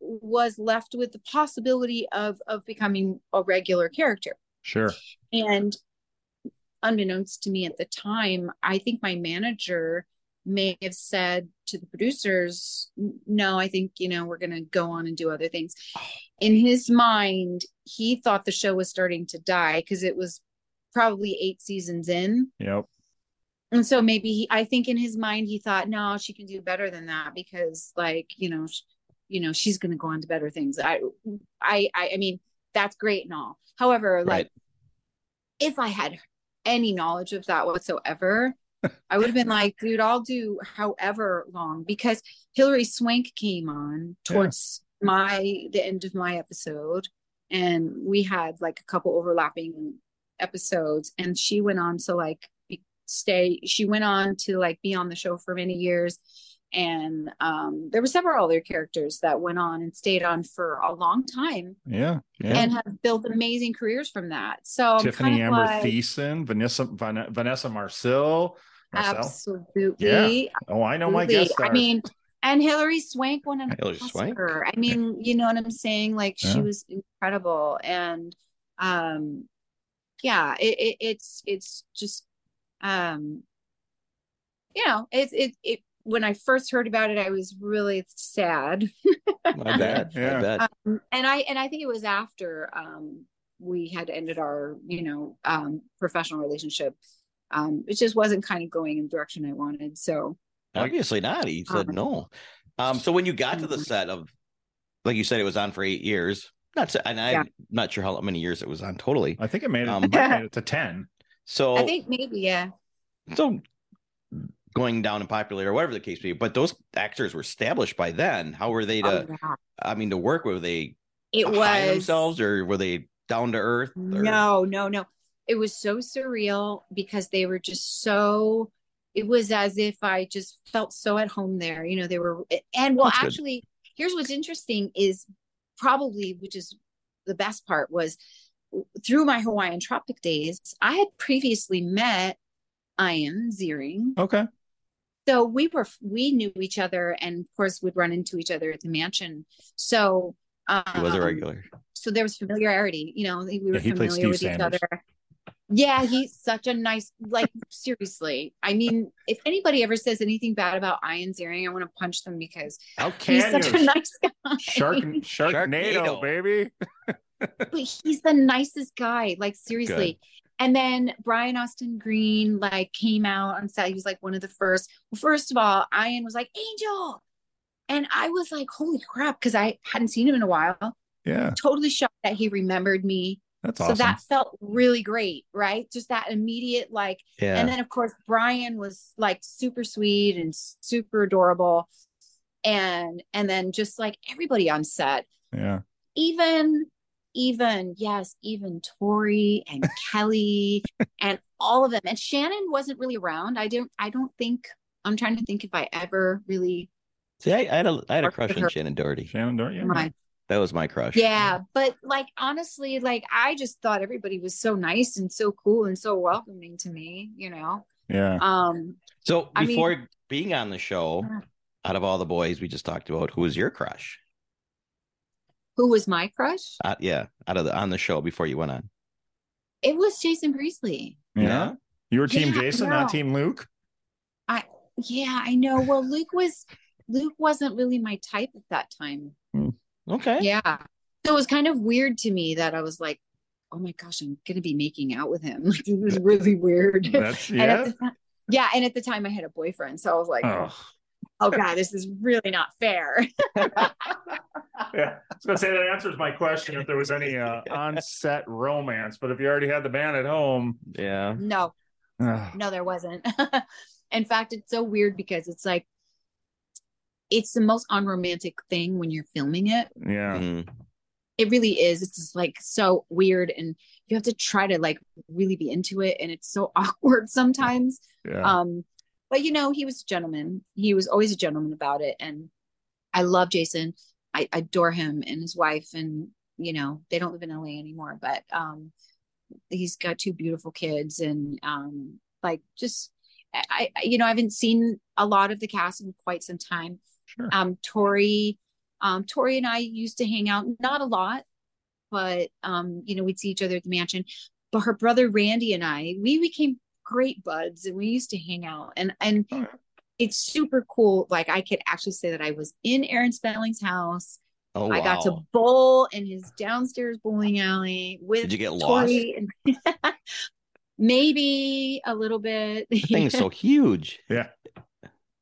was left with the possibility of of becoming a regular character Sure. and unbeknownst to me at the time, I think my manager may have said to the producers, no, I think, you know, we're going to go on and do other things. Oh. In his mind, he thought the show was starting to die because it was probably eight seasons in. Yep. And so maybe he, I think in his mind, he thought, no, she can do better than that because like, you know, you know, she's going to go on to better things. I, I, I, I mean, that's great and all. However, like, if I had any knowledge of that whatsoever, I would have been like, dude, I'll do however long because Hilary Swank came on towards my the end of my episode and we had like a couple overlapping episodes and she went on to like stay she went on to like be on the show for many years and um there were several other characters that went on and stayed on for a long time Yeah. Yeah. and have built amazing careers from that so Tiffani kind of Amber like, Thiessen, Vanessa Van, Vanessa Marcil. Marcil. Absolutely. Oh, I know my absolutely. guest stars. I mean, and Hilary Swank won an Hilary Swank? Oscar. I mean, you know what I'm saying? Like she Yeah. was incredible, and um, yeah, it, it it's it's just um, you know, it's it it. When I first heard about it, I was really sad, My bad. Yeah. Um, and I and I think it was after um we had ended our you know um professional relationship. Um, it just wasn't kind of going in the direction I wanted. So Obviously not. He said Um, no. Um, so when you got to the Mhm. set of, like you said, it was on for eight years. Not, to, and I'm not sure how many years it was on totally. I think it made it, Um, it made it to 10. So, I think maybe yeah. so going down in popularity or whatever the case may be. But those actors were established by then. How were they to? Oh, yeah. I mean, to work were they It was themselves or were they down to earth? or- no, no, no. It was so surreal because they were just so. It was as if I just felt so at home there. You know, they were, and well, That's good. actually, here's what's interesting is probably, which is the best part, was through my Hawaiian Tropic days, I had previously met Ian Ziering. Okay. So we were we knew each other and of course we'd run into each other at the mansion so um, He was a regular. so there was familiarity you know we were Yeah, he familiar with Sanders. each other yeah he's such a nice like seriously i mean if anybody ever says anything bad about ian ziering i want to punch them because How he's such you? a nice guy Shark, Sharknado, Sharknado. baby. but he's the nicest guy like seriously and then brian austin green like came out on set. He was like one of the first. Well first of all ian was like angel! And i was like holy crap because i hadn't seen him in a while. Yeah, totally shocked that he remembered me. That's awesome. so that felt really great right? Just that immediate like Yeah. and then of course brian was like super sweet and super adorable. And and then just like everybody on set. Yeah. even even yes even tori and kelly and all of them and shannen wasn't really around i don't i don't think i'm trying to think if i ever really See, I, I had a I had a crush on her. Shannen Doherty. Shannen Doherty. Yeah. my That was my crush. Yeah, but like honestly, like I just thought everybody was so nice and so cool and so welcoming to me, you know. Yeah. Um So I mean- before being on the show, out of all the boys we just talked about, who was your crush? Who was my crush? Uh, yeah, out of the on the show before you went on. It was Jason Priestley. yeah. You were team Yeah, Jason, no. not team Luke. I yeah, I know. Well, Luke was Luke wasn't really my type at that time. Okay. Yeah. So it was kind of weird to me that I was like, oh my gosh, I'm gonna be making out with him. Like this is really weird. That's And at yeah. the time, yeah, and at the time I had a boyfriend, so I was like, Oh. Oh god, this is really not fair. Yeah, I was gonna say that answers my question if there was any uh, on-set romance, but if you already had the band at home, Yeah. no, no, there wasn't. In fact, it's so weird because it's like it's the most unromantic thing when you're filming it. yeah, Mhm. It really is. It's just like so weird, and you have to try to like really be into it, and it's so awkward sometimes. yeah, Um, but you know, he was a gentleman. He was always a gentleman about it, and I love Jason. I adore him and his wife, and you know, they don't live in LA anymore, but um, he's got two beautiful kids, and um, like just I, I you know, I haven't seen a lot of the cast in quite some time. Sure. Um, Tori, um, Tori and I used to hang out, not a lot, but um, you know, we'd see each other at the mansion. But her brother Randy and I, we became great buds and we used to hang out and and Oh, yeah. it's super cool like i could actually say that i was in aaron spelling's house Oh, i got to bowl in his downstairs bowling alley with Did you get lost? Tori and maybe a little bit The thing is so huge. yeah.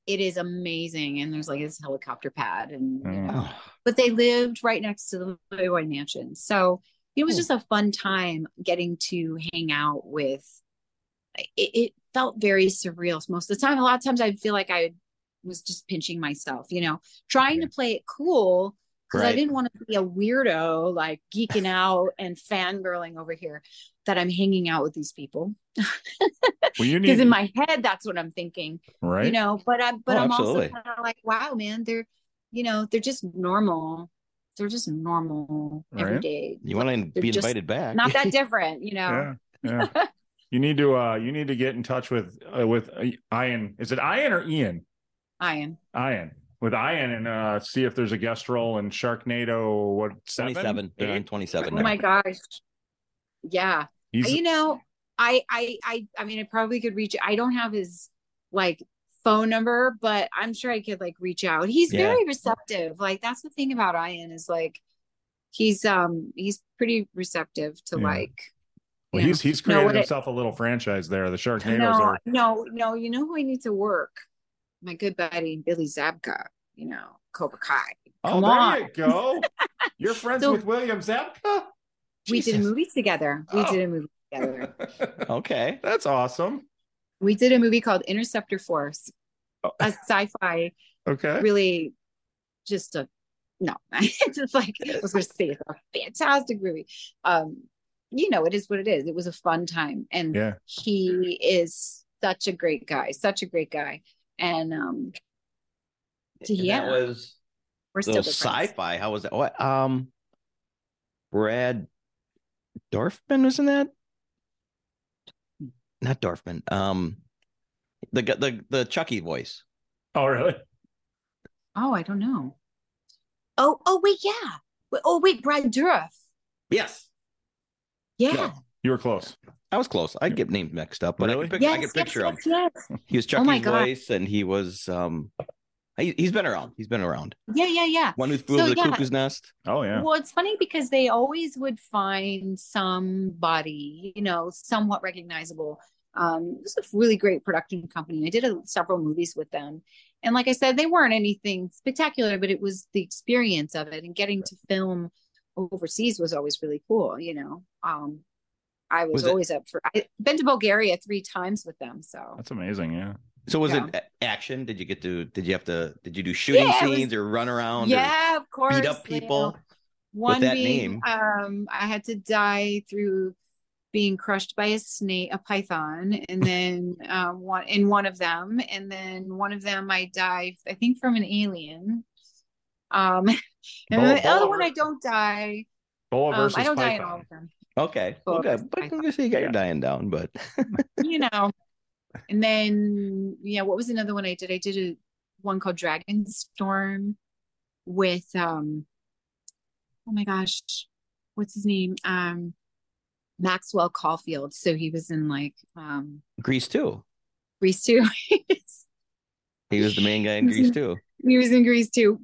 it is amazing and there's like this helicopter pad and you Mm. know, Oh, but they lived right next to the Playboy Mansion. So it was just a fun time getting to hang out with. It, it felt very surreal most of the time. A lot of times I feel like I was just pinching myself, you know, trying to play it cool because I didn't want to be a weirdo, like geeking out and fangirling over here that I'm hanging out with these people. Well, Because need in my head, that's what I'm thinking right. you know but i'm but Oh, i'm also kind of like wow man they're you know they're just normal they're just normal Right. every day you want to be invited back? not that different you know yeah, yeah. You need to uh, you need to get in touch with uh, with uh, Ian. Is it Ian or Ian? ian Ian with Ian and uh, see if there's a guest role in Sharknado. What seven? Twenty-seven. They're Eight? twenty-seven. oh my gosh yeah He's you know I, I i i mean i probably could reach i don't have his like phone number but i'm sure i could like reach out he's Yeah. very receptive like that's the thing about ian is like he's um he's pretty receptive to Yeah. like well, you he's he's know created what it- himself a little franchise there. The Sharknadoes no, are no, no. You know who I need to work? My good buddy Billy Zabka. You know, Cobra Kai. Oh, there on. you go. You're friends So- with William Zabka. We did a movie together. We Oh. did a movie together. Okay. That's awesome. We did a movie called Interceptor Force, Oh. a sci-fi, Okay. really just a no. it's just like I was going to say it's a fantastic movie. Um, you know, it is what it is. It was a fun time, and Yeah. he is such a great guy, such a great guy, and um, And Yeah. That was we're still so good friends. sci-fi. How was that? What? Um, Brad Dorfman was in that. Not Dorfman. Um, the the the Chucky voice. Oh, really? Oh, I don't know. Oh, oh wait, yeah. Oh wait, Brad Dourif. Yes, Yeah. No. You were close. I was close. I get names mixed up, but I Really? could, pic- Yes, I could yes, picture him. yes, yes. He was Oh my Chucky's God. voice, and he was um, he, he's been around. He's been around. Yeah, yeah, yeah. One who flew So, the yeah. cuckoo's nest. Oh, yeah. Well, it's funny because they always would find somebody, you know, somewhat recognizable. Um, it was a really great production company. I did a, several movies with them. And like I said, they weren't anything spectacular, but it was the experience of it and getting to film overseas was always really cool, you know. Um, I was, Was it- always up for I've been to Bulgaria three times with them. So That's amazing. Yeah. So was Yeah. it action? Did you get to? Did you have to? Did you do shooting Yeah, it was- scenes or run around? yeah, of course. beat up you know. people. One that being, name. um, I had to die through being crushed by a snake, a python, and then um, one in one of them, and then one of them I died, I think, from an alien. Um, and Boa- the other Boa one, I don't die. Boa Um, versus I don't die in all of them, Okay. Well, okay. But fine. I'm gonna say you got your dying down, but you know. And then, yeah, what was another one I did? I did a one called Dragon Storm with um, oh my gosh, what's his name? Um, Maxwell Caulfield. So he was in like um Grease too. Grease too. He was the main guy in He was Grease in- too. he was in Grease too.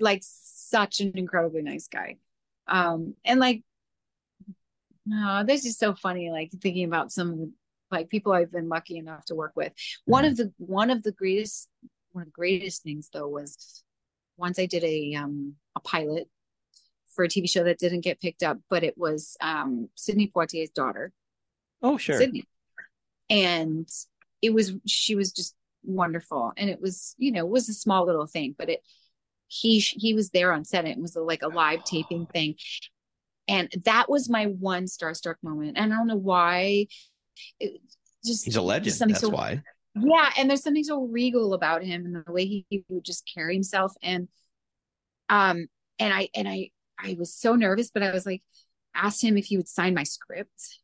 Like such an incredibly nice guy. Um, and like, no, this is so funny. Like thinking about some of the like people I've been lucky enough to work with. One of the one of the greatest one of the greatest things though was once I did a um a pilot for a TV show that didn't get picked up, but it was um Sidney Poitier's daughter. Oh sure. Sydney. And it was she was just wonderful. And it was, you know, it was a small little thing, but it he he was there on set. It was like a live taping thing. And that was my one starstruck moment. And I don't know why. It just He's a legend. That's so- why. yeah, and there's something so regal about him and the way he, he would just carry himself and um and I and I I was so nervous, but I was like asked him if he would sign my script.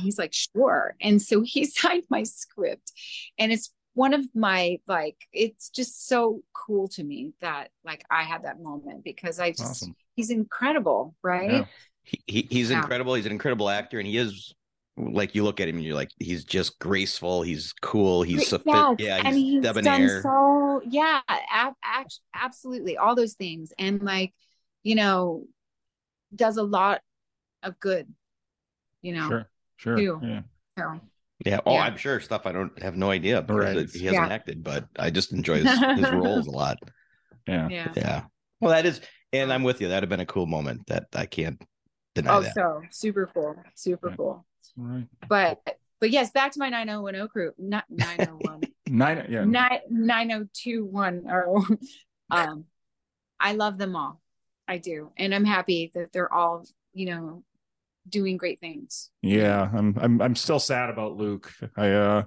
He's like, sure. And so he signed my script. And it's one of my like it's just so cool to me that like I had that moment because I just Awesome. he's incredible, right? Yeah. He, he he's Yeah. incredible. He's an incredible actor, and he is like you look at him and you're like he's just graceful. He's cool. He's Yes, sophi- yeah. and He's he's debonair. done so yeah, ab- act- absolutely all those things, and like you know, does a lot of good, you know. Sure. Sure. Too. Yeah. So Yeah. Oh, Yeah. I'm sure stuff I don't have no idea because Right. it- he hasn't Yeah. acted, but I just enjoy his, his roles a lot. Yeah. yeah. Yeah. Well, that is, and I'm with you. That'd have been a cool moment. That I can't deny Oh, that. so super cool, super Yeah. cool. Right. But but yes, back to my 9010 crew, not 901. Nine. Yeah. nine nine oh two one oh um i love them all i do and i'm happy that they're all you know doing great things Yeah. I'm. I'm. I'm still sad about Luke. I. Uh.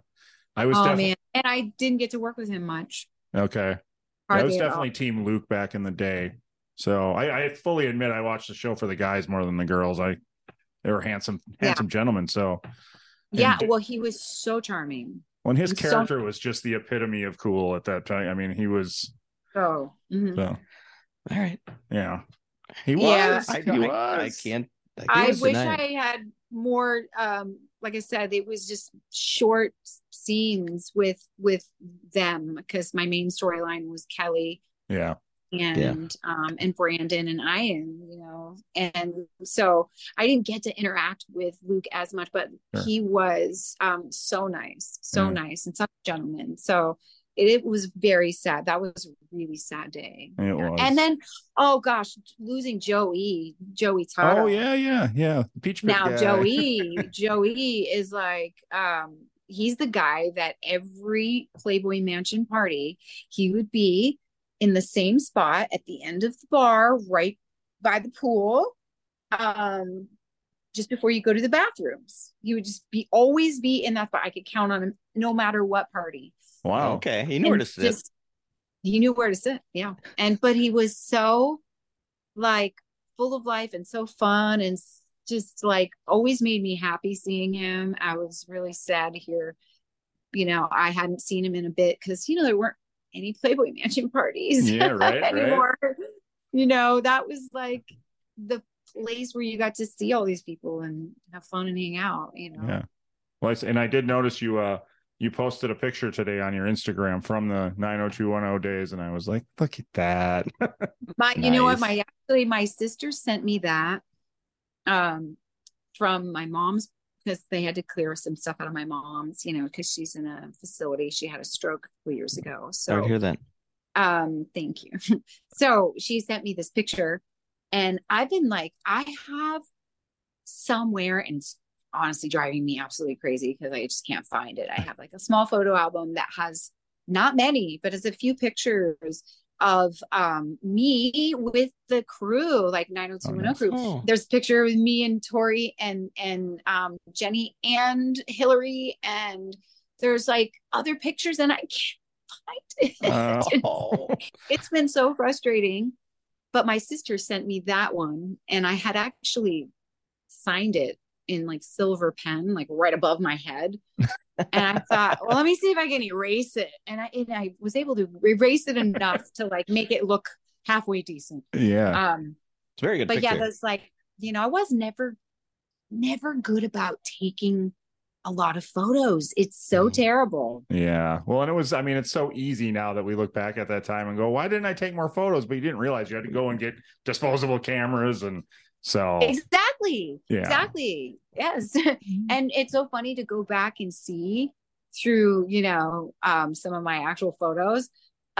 I was oh definitely man and i didn't get to work with him much okay. I was definitely Team Luke back in the day. So I, I fully admit I watched the show for the guys more than the girls. I they were handsome, Yeah. handsome gentlemen. So yeah well he was so charming when his And so- character was just the epitome of cool at that time. I mean, he was so mhm. so All right. yeah. He was. Yeah. I, he I, was. I can't. I, i wish deny it. i had more um like i said it was just short scenes with with them because my main storyline was kelly Yeah. and um and Brandon and Ian, you know, and so I didn't get to interact with Luke as much, but Sure. he was um so nice, so Yeah. nice and such a gentleman. So it, it was very sad. That was a really sad day. It was. And then, oh gosh, losing Joey, Joey Tata. Oh yeah, yeah, yeah. Peach Pit Now guy. Joey, Joey is like um he's the guy that every Playboy Mansion party he would be in the same spot at the end of the bar right by the pool um just before you go to the bathrooms. He would just be always be in that spot. I could count on him no matter what party. Wow. Okay. He knew where to sit. just- he knew where to sit. Yeah. And but he was so like full of life and so fun and just like always made me happy seeing him. I was really sad to hear, you know, I hadn't seen him in a bit because you know there weren't any Playboy Mansion parties Yeah, right, right. anymore. You know, that was like the place where you got to see all these people and have fun and hang out, you know. Yeah. Well, and I did notice you uh you posted a picture today on your Instagram from the 90210 days and I was like, look at that. My, you know what? My actually, my sister sent me that um from my mom's because they had to clear some stuff out of my mom's, you know, because she's in a facility. She had a stroke a couple years ago. Sorry to So, hear that. um, thank you. so she sent me this picture, and I've been like, I have somewhere, and it's honestly driving me absolutely crazy because I just can't find it. I have like a small photo album that has not many, but it's a few pictures of um me with the crew, like 90210 crew. Oh. There's a picture of me and Tori and and um Jennie and Hilary and there's like other pictures and I can't find it. Oh. it's been so frustrating but my sister sent me that one and I had actually signed it in like silver pen, like right above my head. and I thought, well, let me see if I can erase it. And I and I was able to erase it enough to like make it look halfway decent. Yeah. Um, It's very good but picture. yeah, that's like, you know, I was never never good about taking a lot of photos. It's so Mhm. terrible. Yeah. Well, and it was, I mean, it's so easy now that we look back at that time and go, why didn't I take more photos? But you didn't realize you had to go and get disposable cameras. And so, Exactly. Yeah. Exactly. Yes. and it's so funny to go back and see through, you know, um, some of my actual photos.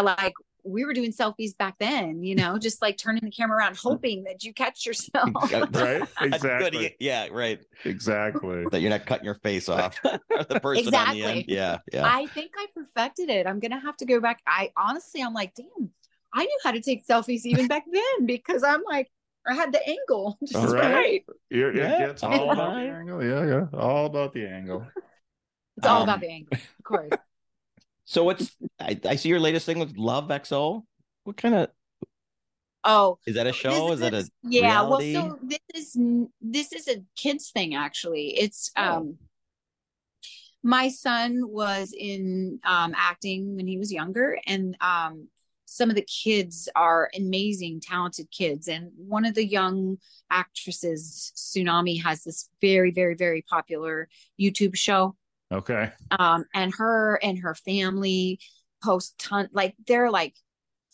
Like we were doing selfies back then, you know, just like turning the camera around, hoping that you catch yourself. Yeah, Right? Exactly. Yeah, right. exactly. That you're not cutting your face off. the person on the end. Exactly. Yeah, yeah. I think I perfected it. I'm gonna have to go back. I honestly, I'm like, damn, I knew how to take selfies even back then because I'm like, I had the angle just All right. right. Yeah, Yeah, it's all about the angle. Yeah, yeah. All about the angle. It's all Um, about the angle, of course. so what's I, I see your latest thing with Love XO. What kind of Oh, is that a show? Is that a yeah reality? well so this is this is a kids thing actually it's Oh. um my son was in um acting when he was younger and um some of the kids are amazing talented kids and one of the young actresses tsunami has this very very very popular youtube show Okay. um and her and her family post ton like they're like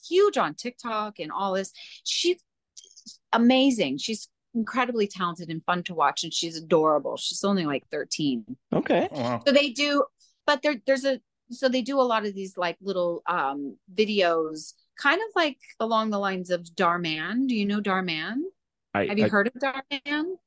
huge on tiktok and all this she's amazing she's incredibly talented and fun to watch and she's adorable she's only like 13 okay. Oh, wow. so they do but there there's a so they do a lot of these like little um videos kind of like along the lines of Dhar Mann do you know Dhar Mann I, have you I- heard of Dhar Mann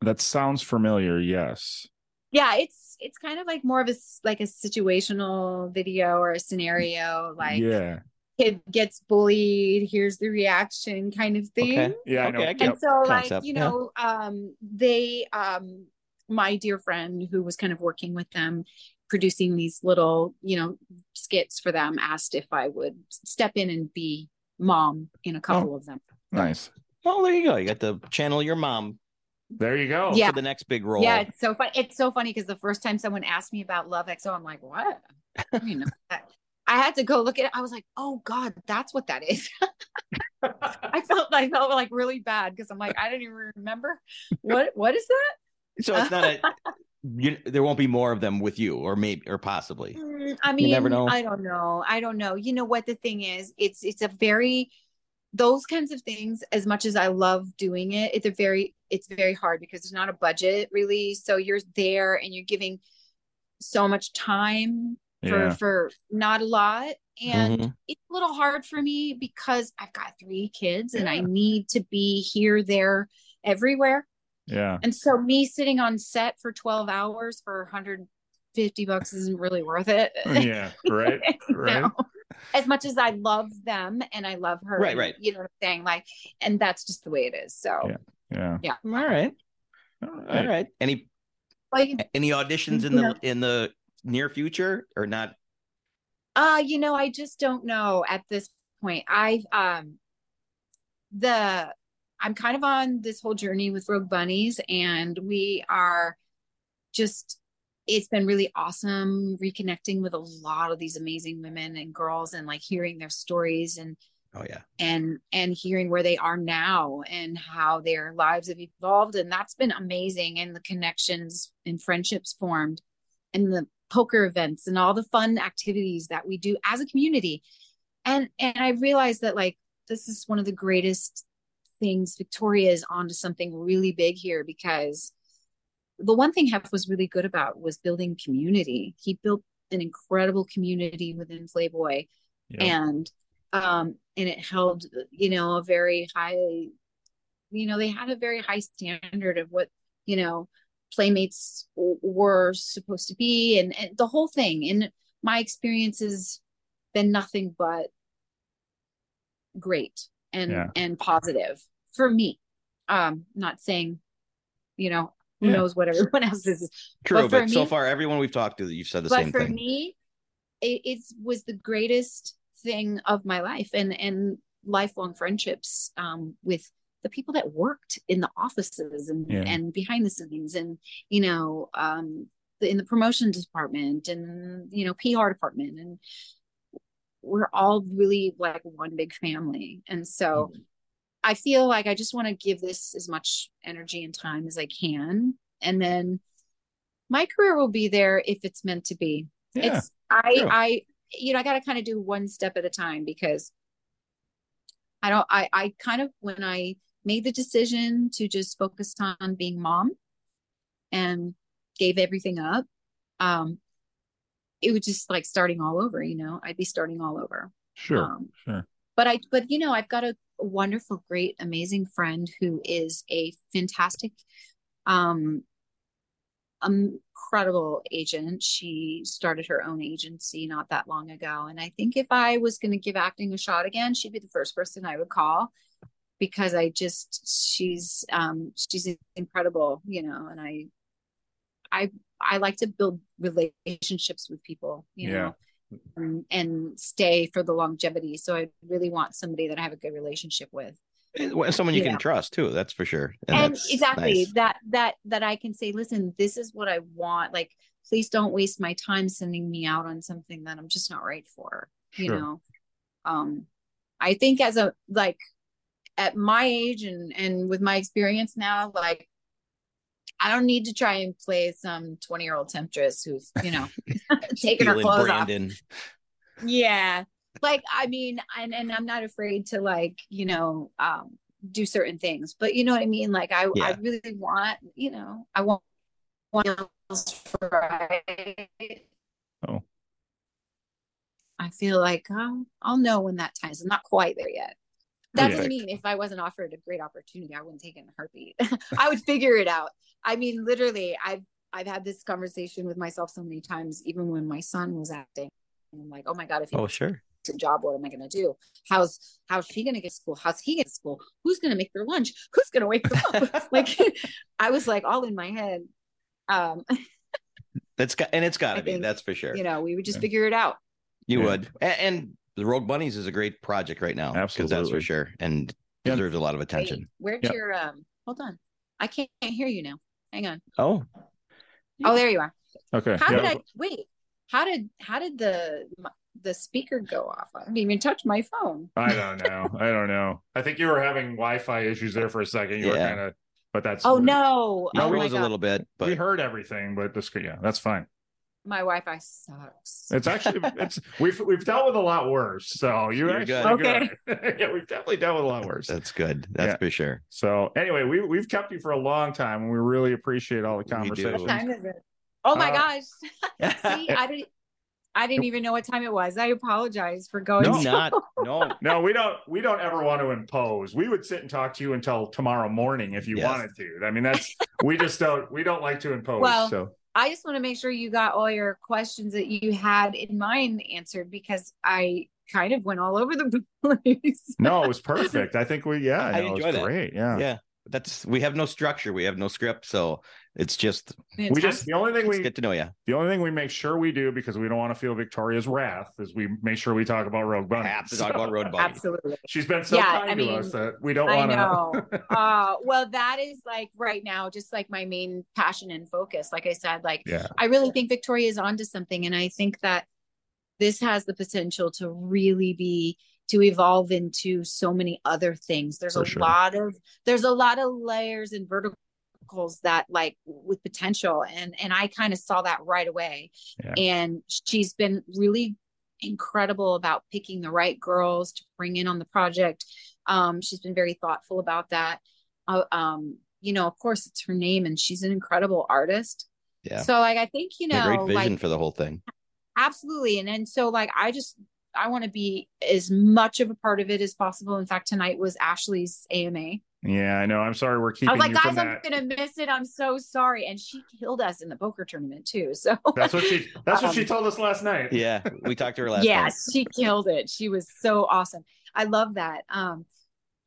that sounds familiar. Yes. yeah it's it's kind of like more of a like a situational video or a scenario like yeah. kid gets bullied here's the reaction kind of thing Okay. Yeah. Okay, I get and so like Concept, you yeah. know um they um my dear friend who was kind of working with them producing these little you know skits for them asked if i would step in and be mom in a couple oh. of them Nice. Well, there you go. You got to channel your mom There you go. Yeah. for the next big role. yeah it's so fun it's so funny because the first time someone asked me about love xo i'm like what you know i had to go look at it i was like oh god that's what that is i felt i felt like really bad because i'm like i didn't even remember what what is that So it's not a. You, there won't be more of them with you, or maybe, or possibly. Mm, I mean, never know. I don't know. I don't know. You know what the thing is? It's it's a very those kinds of things. As much as I love doing it, it's a very it's very hard because there's not a budget really. So you're there and you're giving so much time for Yeah. for not a lot, and Mhm. it's a little hard for me because I've got three kids and I need to be here, there, everywhere. Yeah. And so me sitting on set for 12 hours for 150 bucks isn't really worth it. Yeah. Right. Right. know? As much as I love them and I love her. Right, right. You know what I'm saying? Like, and that's just the way it is. So Yeah. yeah. All right. All All right. right. Any Like any auditions in the in the near future or not? uh, you know, I just don't know at this point. I've um the I'm kind of on this whole journey with Rogue Bunnies and we are just it's been really awesome reconnecting with a lot of these amazing women and girls and like hearing their stories and Oh yeah. and and hearing where they are now and how their lives have evolved and that's been amazing and the connections and friendships formed and the poker events and all the fun activities that we do as a community and and i realized that like this is one of the greatest things victoria is onto something really big here because the one thing hef was really good about was building community he built an incredible community within playboy Yep. and um and it held you know a very high you know they had a very high standard of what you know playmates w- were supposed to be and, and the whole thing and my experience has been nothing but great and Yeah. and positive for me um not saying you know who Yeah. knows what everyone else is True, But but, for so me- far everyone we've talked to, you've said the same thing. but for me it it's was the greatest thing of my life and and lifelong friendships um, with the people that worked in the offices and Yeah. and behind the scenes and you know um the, in the promotion department and you know PR department and we're all really like one big family and so I feel like I just want to give this as much energy and time as I can and then my career will be there if it's meant to be Yeah. it's I true. I you know I got to kind of do one step at a time because I don't I I kind of when I made the decision to just focus on being mom and gave everything up um it was just like starting all over you know I'd be starting all over Sure. um sure. but I but you know I've got a wonderful great amazing friend who is a fantastic um incredible agent she started her own agency not that long ago and I think if I was going to give acting a shot again she'd be the first person I would call because I just she's um she's incredible you know and I I I like to build relationships with people you Yeah. know and, and stay for the longevity. So I really want somebody that I have a good relationship with. And someone you Yeah. can trust too. That's for sure. And, that's exactly nice. that that that I can say, listen, this is what I want. Like, please don't waste my time sending me out on something that I'm just not right for. You Sure. know. Um I think as a like at my age and and with my experience now, like I don't need to try and play some 20 year old temptress who's, you know, taking her Stealing clothes off. Yeah. Like i mean and, and i'm not afraid to like you know um do certain things but you know what i mean? Like i i really want you know i want want right Oh. i feel like um, i'll know when that time is. I'm not quite there yet. That doesn't mean if i wasn't offered a great opportunity i wouldn't take it in a heartbeat. I would figure it out i mean literally i've i've had this conversation with myself so many times even when my son was acting and i'm like oh my god if he Oh, gets sure. a job what am i going to do how's how's she going to get to school how's he get to school who's going to make their lunch who's going to wake them up like i was like all in my head um That's got and it's got I to be. think, That's for sure. you know we would just Yeah. figure it out You Yeah. would. And, and the Rogue Bunnies is a great project right now. Because that's for sure. And Yeah. deserves a lot of Wait, attention. where's Yep. your um hold on i can't, can't hear you now hang on Oh, oh there you are Okay. how yeah. did i wait how did how did the the speaker go off i didn't even touch my phone I don't know. I don't know. I think you were having Wi-Fi issues there for a second. You were kind of, but that's oh no No, oh we my froze a little bit, we but heard everything, but the screen, yeah, that's fine. My wi-fi sucks It's actually it's we've we've dealt with a lot worse. So you You're actually good. good. yeah, we've definitely dealt with a lot worse. that's good. That's Yeah. for sure. So anyway, we we've kept you for a long time, and we really appreciate all the We conversations. what time is it oh my Uh, gosh see i didn't i didn't even know what time it was i apologize for going No, so- not no. No, we don't. We don't ever want to impose. We would sit and talk to you until tomorrow morning if you Yes. wanted to. I mean, that's we just don't. We don't like to impose. Well, so I just want to make sure you got all your questions that you had in mind answered because I kind of went all over the place. no, it was perfect. I think we. Yeah, I no, it was enjoy that. Great. Yeah. Yeah. That's we have no structure. We have no script. So it's just We just the only thing we get to know you. the only thing we make sure we do because we don't want to feel Victoria's wrath is we make sure we talk about Rogue Bunny. Have to talk about Rogue Bunny. Absolutely. She's been so Yeah, kind I to us that we don't I want to. know. uh, well, that is like right now, just like my main passion and focus. Like I said, like Yeah. I really think Victoria is onto something. And I think that this has the potential to really be to evolve into so many other things. There's For a sure. lot of there's a lot of layers and that like with potential. And and I kind of saw that right away. Yeah. And she's been really incredible about picking the right girls to bring in on the project. Um, she's been very thoughtful about that. Uh, um, you know, of course, it's her name, and she's an incredible artist. Yeah. So, like, I think you a know, great vision like, for the whole thing. absolutely, and and so, like, I just I want to be as much of a part of it as possible. In fact, tonight was Ashley's AMA. Yeah, I know. I'm sorry we're keeping I was like, you guys, I'm that. gonna miss it. I'm so sorry. And she killed us in the poker tournament too. So That's what she. That's what she Um, told us last night. Yeah. We talked to her last yeah night. she killed it she was so awesome i love that um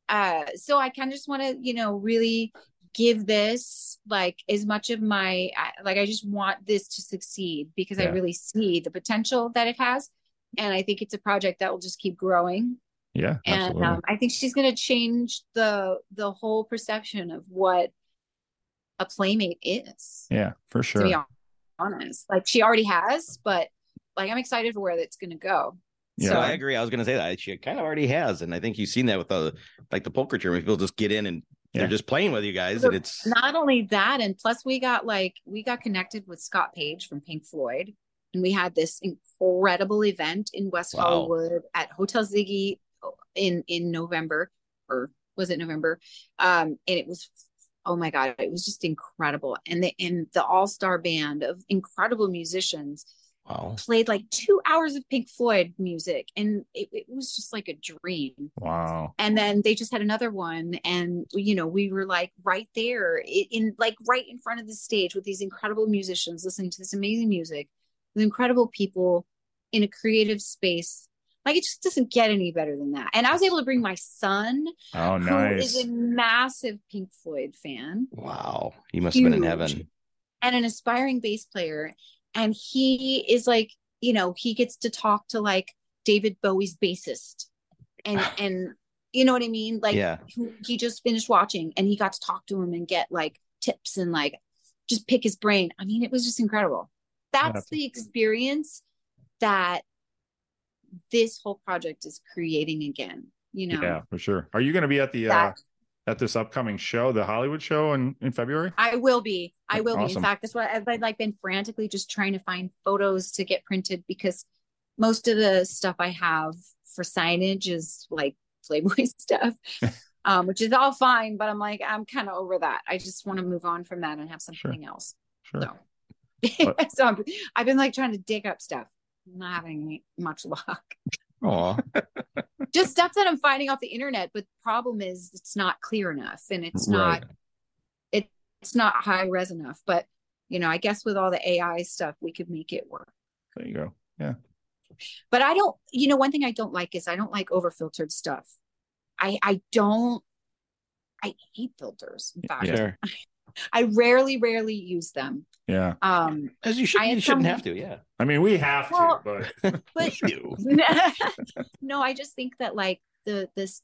uh so i kind of just want to you know really give this like as much of my like i just want this to succeed because i really see the potential that it has and i think it's a project that will just keep growing Yeah, and um, I think she's going to change the the whole perception of what a playmate is. yeah, for sure. To be sure. honest, like she already has, but like I'm excited for where it's going to go. Yeah. So I agree. I was going to say that she kind of already has, and I think you've seen that with the like the poker tournament. People just get in and Yeah. they're just playing with you guys, So and it's Not only that, and plus we got like we got connected with Scott Page from Pink Floyd, and we had this incredible event in West Wow. Hollywood at Hotel Ziggy in in November, or was it November? Um, and it was oh my god, it was just incredible, and the and the all star band of incredible musicians wow. played like two hours of Pink Floyd music, and it, it was just like a dream Wow. and then they just had another one and you know we were like right there in like right in front of the stage with these incredible musicians listening to this amazing music with incredible people in a creative space like it just doesn't get any better than that. And i was able to bring my son Oh, who nice. is a massive pink floyd fan. Wow. You must have been in heaven. and an aspiring bass player. And he is like you know he gets to talk to like david bowie's bassist. And and you know what i mean? Like yeah. he just finished watching and he got to talk to him and get like tips and like just pick his brain. I mean it was just incredible. That's That's- the experience that this whole project is creating again you know Yeah, for sure. Are you going to be at the uh, at this upcoming show, the Hollywood show in in February? I will be. I will be. In fact, that's what I've, like been frantically just trying to find photos to get printed because most of the stuff I have for signage is like Playboy stuff, um, which is all fine. But I'm like, I'm kind of over that. I just want to move on from that and have something else. Sure. So, so I'm, I've been like trying to dig up stuff. Not having much luck. Oh, Just stuff that I'm finding off the internet. But the problem is, it's not clear enough, and it's Right. not it's not high res enough. But you know, I guess with all the AI stuff, we could make it work. There you go. Yeah. But I don't, you know, one thing I don't like is I don't like over filtered stuff. I I don't. I hate filters. In fact, Yeah. Sure. I rarely, rarely use them. Yeah. Um, As you should, you shouldn't some- have to. Yeah. I mean, we have to, but but We do. no, I just think that like the this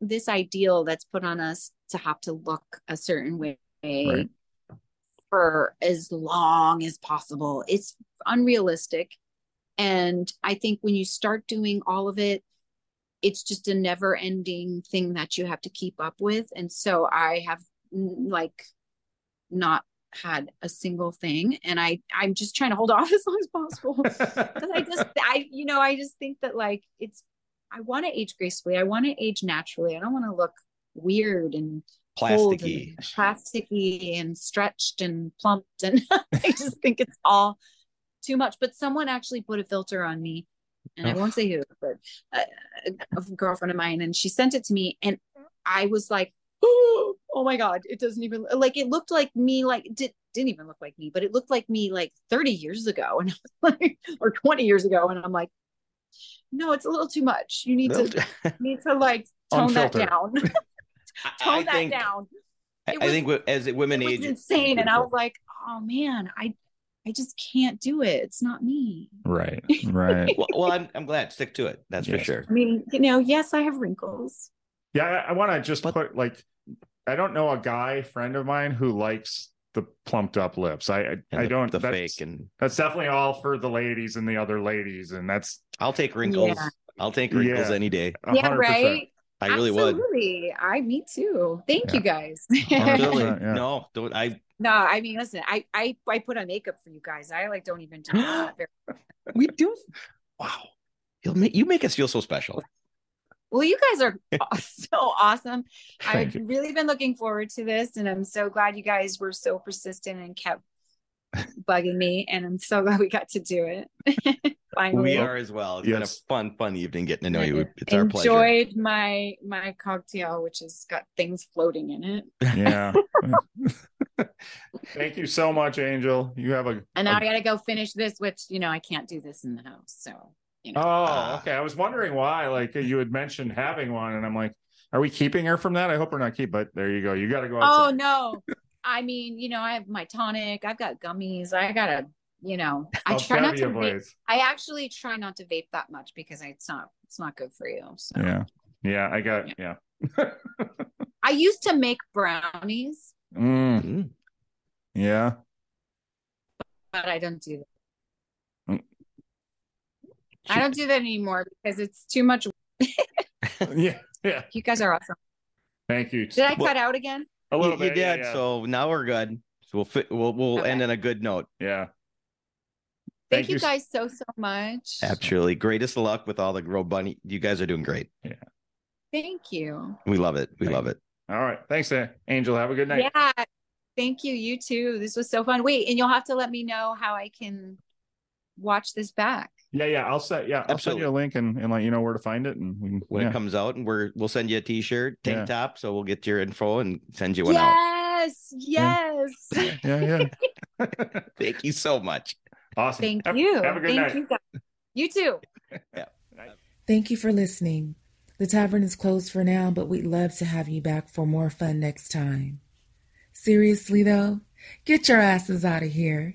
this ideal that's put on us to have to look a certain way Right. for as long as possible. It's unrealistic. And I think when you start doing all of it, it's just a never ending thing that you have to keep up with. And so I have like not had a single thing and I I'm just trying to hold off as long as possible because I just I you know I just think that like it's I want to age gracefully. I want to age naturally. I don't want to look weird and Plasticky. and plasticky and stretched and plumped and I just think it's all too much. But someone actually put a filter on me, and I won't say who, but a, a girlfriend of mine, and she sent it to me, and I was like, oh, my god, it doesn't even like it looked like me, like it did didn't even look like me, but it looked like me like 30 years ago, and I was like, or 20 years ago, and I'm like, no, it's a little too much. You need to need to like tone that Unfiltered. down, I tone that think. down. I It I was- think as it- women it was age, insane, and I was like, oh man, I I just can't do it. It's not me. right. Right. well, well, I'm I'm glad. Stick to it. That's for sure. I mean, you know, yes, I have wrinkles. Yeah, I, I want to just But- put like I don't know a guy friend of mine who likes the plumped up lips. I I, I the, don't the that's, fake, and that's definitely all for the ladies and the other ladies, and that's I'll take wrinkles. Yeah. I'll take wrinkles Yeah. any day. a yeah, hundred percent. right. I really would. Absolutely. I me too. Thank Yeah. you guys. Hundred Really? percent, yeah. No, don't. I no, I mean, listen, I I I put on makeup for you guys. I like don't even do that. very- we do. Wow, you'll make you make us feel so special. Well, you guys are so awesome. Thank I've you. really been looking forward to this, and I'm so glad you guys were so persistent and kept bugging me. And I'm so glad we got to do it. Finally, We are as well. It's Yes. been a fun, fun evening getting to know you. It's our pleasure. enjoyed my my cocktail, which has got things floating in it. Yeah. Thank you so much, Angel. You have a And now a- I got to go finish this, which you know I can't do this in the house. So you know, Oh, Ah. okay. I was wondering why. Like you had mentioned having one, and I'm like, are we keeping her from that? I hope we're not keep. But there you go. You got to go. oh no, I mean, you know, I have my tonic, I've got gummies, I got a you know, I try not to vape. Blaze. I actually try not to vape that much because it's not it's not good for you. So Yeah. Yeah. I got, yeah. I used to make brownies, Mm, Mm. yeah. but I don't do that. I don't do that anymore because it's too much. Yeah. Yeah. You guys are awesome. Thank you. Did I Well- cut out again? A little you, bit. you yeah, did. yeah. So now we're good. So we'll fit, we'll we'll Okay. end on a good note. yeah. Thank, Thank you you. guys so so much. Absolutely. Greatest of luck with all the Rogue Bunny. You guys are doing great. Yeah. Thank you. We love it. We Thank love it. All right. Thanks, Angel. Have a good night. Yeah. Thank you. You too. This was so fun. Wait, and you'll have to let me know how I can watch this back. Yeah. Yeah. I'll set, yeah. I'll send you a link and, and let you know where to find it. And we can, When yeah. it comes out, and we're we'll send you a t-shirt, tank Yeah. top. So we'll get your info and send you one out. Yes. Yes. yeah. Yeah. Thank you so much. awesome. Thank Have- you. Have a good Thank night. you guys. You too. Thank you for listening. The tavern is closed for now, but we'd love to have you back for more fun next time. Seriously, though, get your asses out of here.